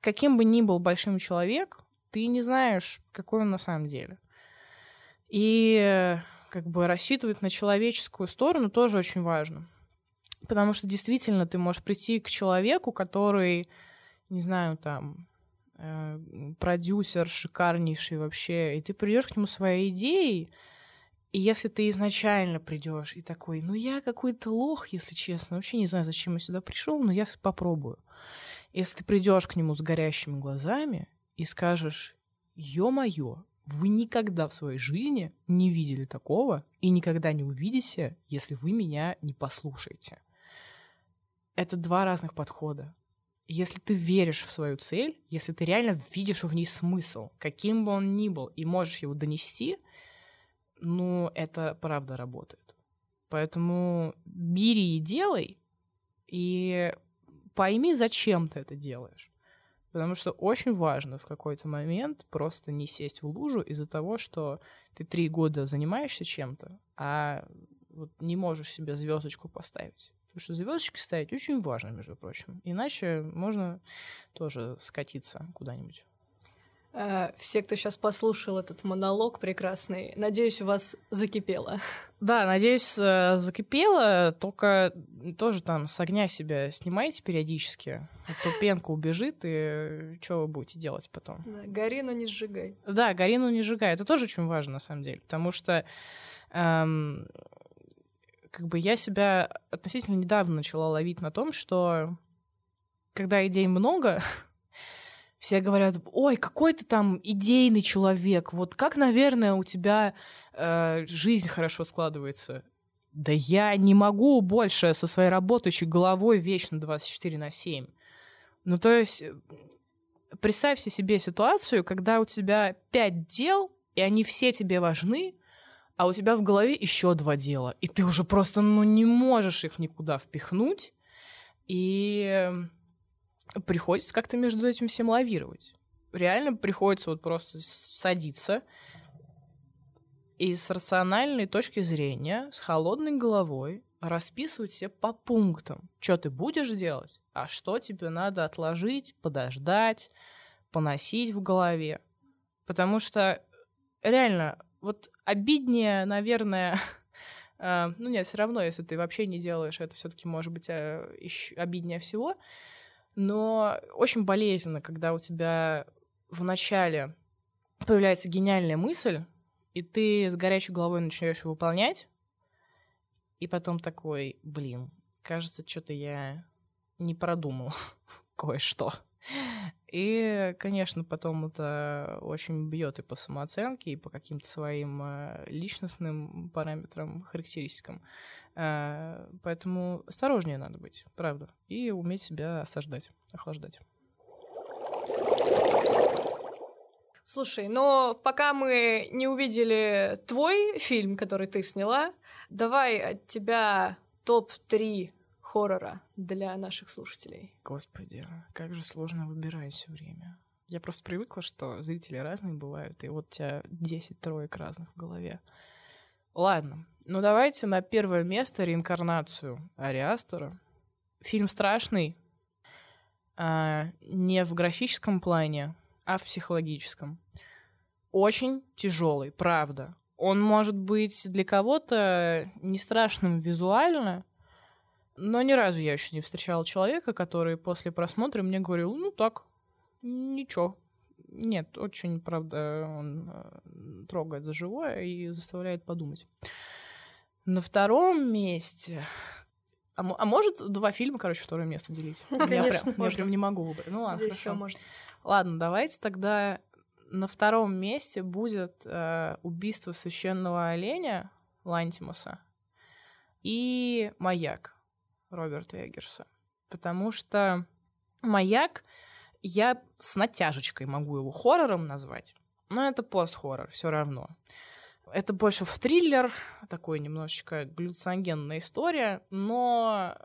Каким бы ни был большим человек, ты не знаешь, какой он на самом деле. И как бы рассчитывать на человеческую сторону тоже очень важно. Потому что действительно ты можешь прийти к человеку, который, не знаю, там, э, продюсер шикарнейший вообще, и ты придешь к нему своей идеей, и если ты изначально придешь и такой, ну я какой-то лох, если честно, вообще не знаю, зачем я сюда пришел, но я попробую. Если ты придешь к нему с горящими глазами и скажешь, ё-моё, вы никогда в своей жизни не видели такого и никогда не увидите, если вы меня не послушаете. Это два разных подхода. Если ты веришь в свою цель, если ты реально видишь в ней смысл, каким бы он ни был, и можешь его донести, ну, это правда работает. Поэтому бери и делай, и пойми, зачем ты это делаешь. Потому что очень важно в какой-то момент просто не сесть в лужу из-за того, что ты три года занимаешься чем-то, а вот не можешь себе звездочку поставить. Потому что звездочки ставить очень важно, между прочим. Иначе можно тоже скатиться куда-нибудь. Э, все, кто сейчас послушал этот монолог прекрасный, надеюсь, у вас закипело. Да, надеюсь, э, закипело, только тоже там с огня себя снимайте периодически, а то пенка убежит, и что вы будете делать потом? Да, гори, но не сжигай. Да, гори, но не сжигай. Это тоже очень важно, на самом деле, потому что эм, как бы я себя относительно недавно начала ловить на том, что когда идей много, все говорят, ой, какой ты там идейный человек, вот как, наверное, у тебя э, жизнь хорошо складывается. Да я не могу больше со своей работающей головой вечно 24 на 7. Ну, то есть, представьте себе ситуацию, когда у тебя пять дел, и они все тебе важны, а у тебя в голове еще два дела, и ты уже просто, ну, не можешь их никуда впихнуть, и приходится как-то между этим всем лавировать. Реально приходится вот просто садиться и с рациональной точки зрения, с холодной головой расписывать себе по пунктам, что ты будешь делать, а что тебе надо отложить, подождать, поносить в голове. Потому что реально, вот обиднее, наверное, э, ну нет, все равно, если ты вообще не делаешь, это все-таки может быть э, обиднее всего. Но очень болезненно, когда у тебя в начале появляется гениальная мысль, и ты с горячей головой начинаешь выполнять, и потом такой, блин, кажется, что-то я не продумал кое-что. И, конечно, потом это очень бьет и по самооценке, и по каким-то своим э, личностным параметрам, характеристикам. Э, поэтому осторожнее надо быть, правда, и уметь себя осаждать, охлаждать. Слушай, но пока мы не увидели твой фильм, который ты сняла, давай от тебя топ-3 хоррора для наших слушателей? Господи, как же сложно выбирать все время. Я просто привыкла, что зрители разные бывают, и вот у тебя 10 троек разных в голове. Ладно, ну давайте на первое место реинкарнацию Ариастера. Фильм страшный, а, не в графическом плане, а в психологическом. Очень тяжелый, правда. Он может быть для кого-то не страшным визуально, но ни разу я еще не встречала человека, который после просмотра мне говорил, ну так, ничего. Нет, очень, правда, он э, трогает за живое и заставляет подумать. На втором месте... А, а может два фильма, короче, второе место делить? Конечно, я, прям, можно. я прям не могу выбрать. Ну ладно, Здесь хорошо. можно. Ладно, давайте тогда на втором месте будет э, убийство священного оленя Лантимуса и маяк Роберта Эггерса. Потому что маяк я с натяжечкой могу его хоррором назвать, но это пост-хоррор все равно. Это больше в триллер, такой немножечко галлюциногенная история, но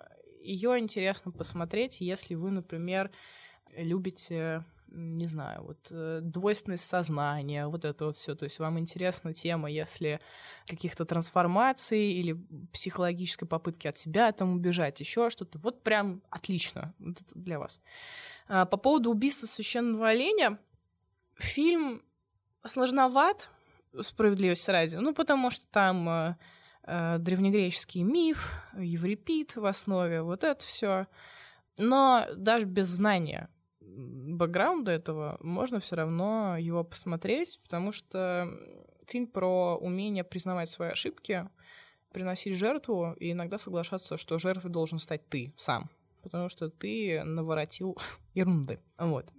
ее интересно посмотреть, если вы, например, любите не знаю, вот э, двойственность сознания, вот это вот все. То есть вам интересна тема, если каких-то трансформаций или психологической попытки от себя там убежать, еще что-то. Вот прям отлично вот это для вас. А, по поводу убийства священного оленя, фильм сложноват, справедливость ради, ну, потому что там э, э, древнегреческий миф, Еврипид в основе, вот это все. Но даже без знания бэкграунда этого можно все равно его посмотреть, потому что фильм про умение признавать свои ошибки, приносить жертву и иногда соглашаться, что жертвой должен стать ты сам, потому что ты наворотил ерунды. Вот.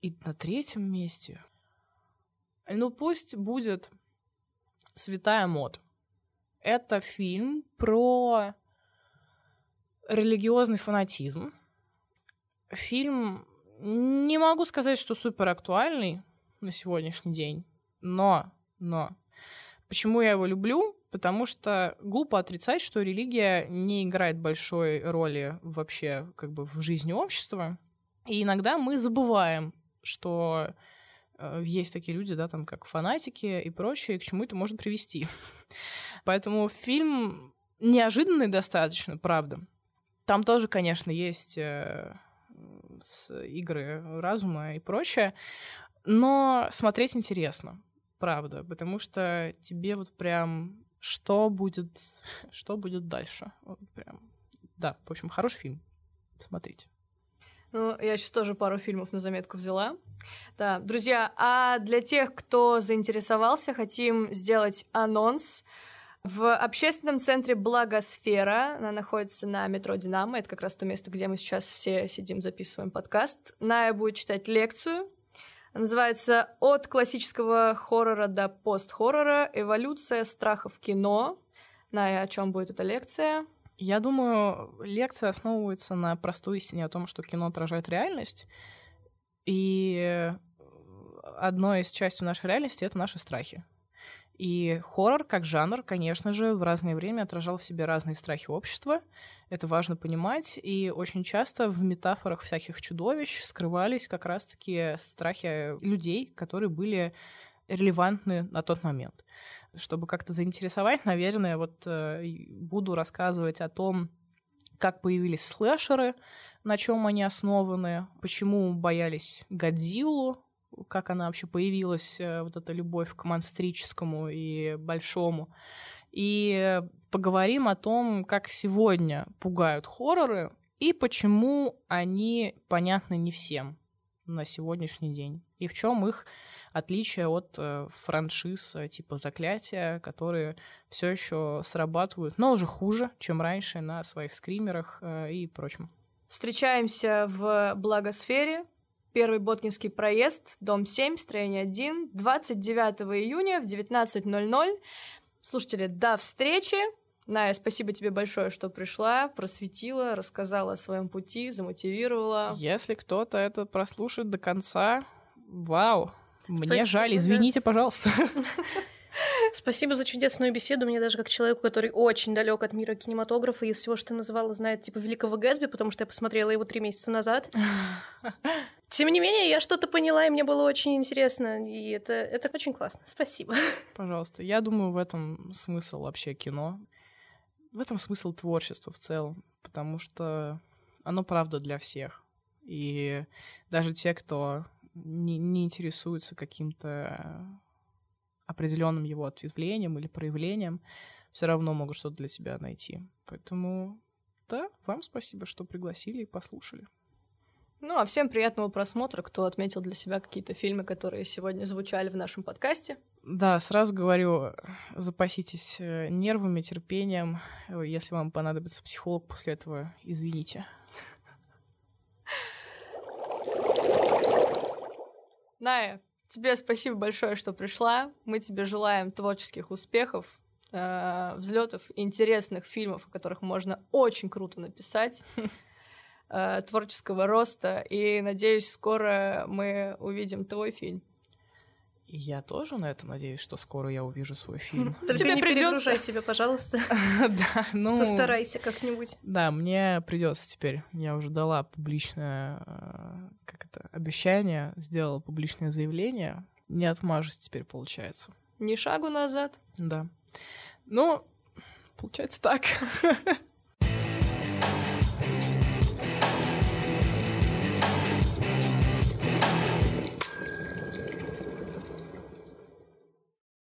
И на третьем месте, ну пусть будет «Святая мод». Это фильм про религиозный фанатизм. Фильм не могу сказать, что супер актуальный на сегодняшний день, но, но, почему я его люблю? Потому что глупо отрицать, что религия не играет большой роли вообще как бы в жизни общества. И иногда мы забываем, что э, есть такие люди, да, там как фанатики и прочее, к чему это может привести. Поэтому фильм неожиданный достаточно, правда. Там тоже, конечно, есть э, с игры разума и прочее. Но смотреть интересно, правда, потому что тебе вот прям что будет, что будет дальше. Вот прям. Да, в общем, хороший фильм. Смотрите. Ну, я сейчас тоже пару фильмов на заметку взяла. Да, друзья, а для тех, кто заинтересовался, хотим сделать анонс. В общественном центре «Благосфера», она находится на метро «Динамо», это как раз то место, где мы сейчас все сидим, записываем подкаст. Ная будет читать лекцию, называется «От классического хоррора до пост-хоррора. Эволюция страха в кино». Ная, о чем будет эта лекция? Я думаю, лекция основывается на простой истине о том, что кино отражает реальность. И одной из частью нашей реальности — это наши страхи. И хоррор, как жанр, конечно же, в разное время отражал в себе разные страхи общества. Это важно понимать. И очень часто в метафорах всяких чудовищ скрывались как раз-таки страхи людей, которые были релевантны на тот момент. Чтобы как-то заинтересовать, наверное, вот э, буду рассказывать о том, как появились слэшеры, на чем они основаны, почему боялись Годзиллу, как она вообще появилась, э, вот эта любовь к монстрическому и большому. И поговорим о том, как сегодня пугают хорроры и почему они понятны не всем на сегодняшний день. И в чем их отличие от э, франшиз э, типа заклятия, которые все еще срабатывают, но уже хуже, чем раньше на своих скримерах и прочем. Встречаемся в Благосфере, Первый Боткинский проезд, дом 7, строение 1, 29 июня в 19.00. Слушатели, до встречи! Ная, спасибо тебе большое, что пришла, просветила, рассказала о своем пути, замотивировала. Если кто-то это прослушает до конца, вау! Мне спасибо, жаль, извините, да. пожалуйста. Спасибо за чудесную беседу. Мне даже как человеку, который очень далек от мира кинематографа и всего, что ты назвала, знает типа Великого Гэтсби, потому что я посмотрела его три месяца назад. Тем не менее, я что-то поняла, и мне было очень интересно, и это, это очень классно. Спасибо. Пожалуйста. Я думаю, в этом смысл вообще кино. В этом смысл творчества в целом, потому что оно правда для всех. И даже те, кто не, не интересуется каким-то определенным его ответвлением или проявлением, все равно могут что-то для себя найти. Поэтому, да, вам спасибо, что пригласили и послушали. Ну, а всем приятного просмотра, кто отметил для себя какие-то фильмы, которые сегодня звучали в нашем подкасте. Да, сразу говорю, запаситесь э, нервами, терпением. Если вам понадобится психолог после этого, извините. Ная, тебе спасибо большое, что пришла. Мы тебе желаем творческих успехов, э, взлетов, интересных фильмов, о которых можно очень круто написать. э, творческого роста. И надеюсь, скоро мы увидим твой фильм. И я тоже на это надеюсь, что скоро я увижу свой фильм. Только Тебе не придется себя, пожалуйста. Да, ну... Постарайся как-нибудь. Да, мне придется теперь. Я уже дала публичное, э, как это, обещание, сделала публичное заявление. Не отмажусь теперь, получается. Ни шагу назад. Да. Ну, получается так.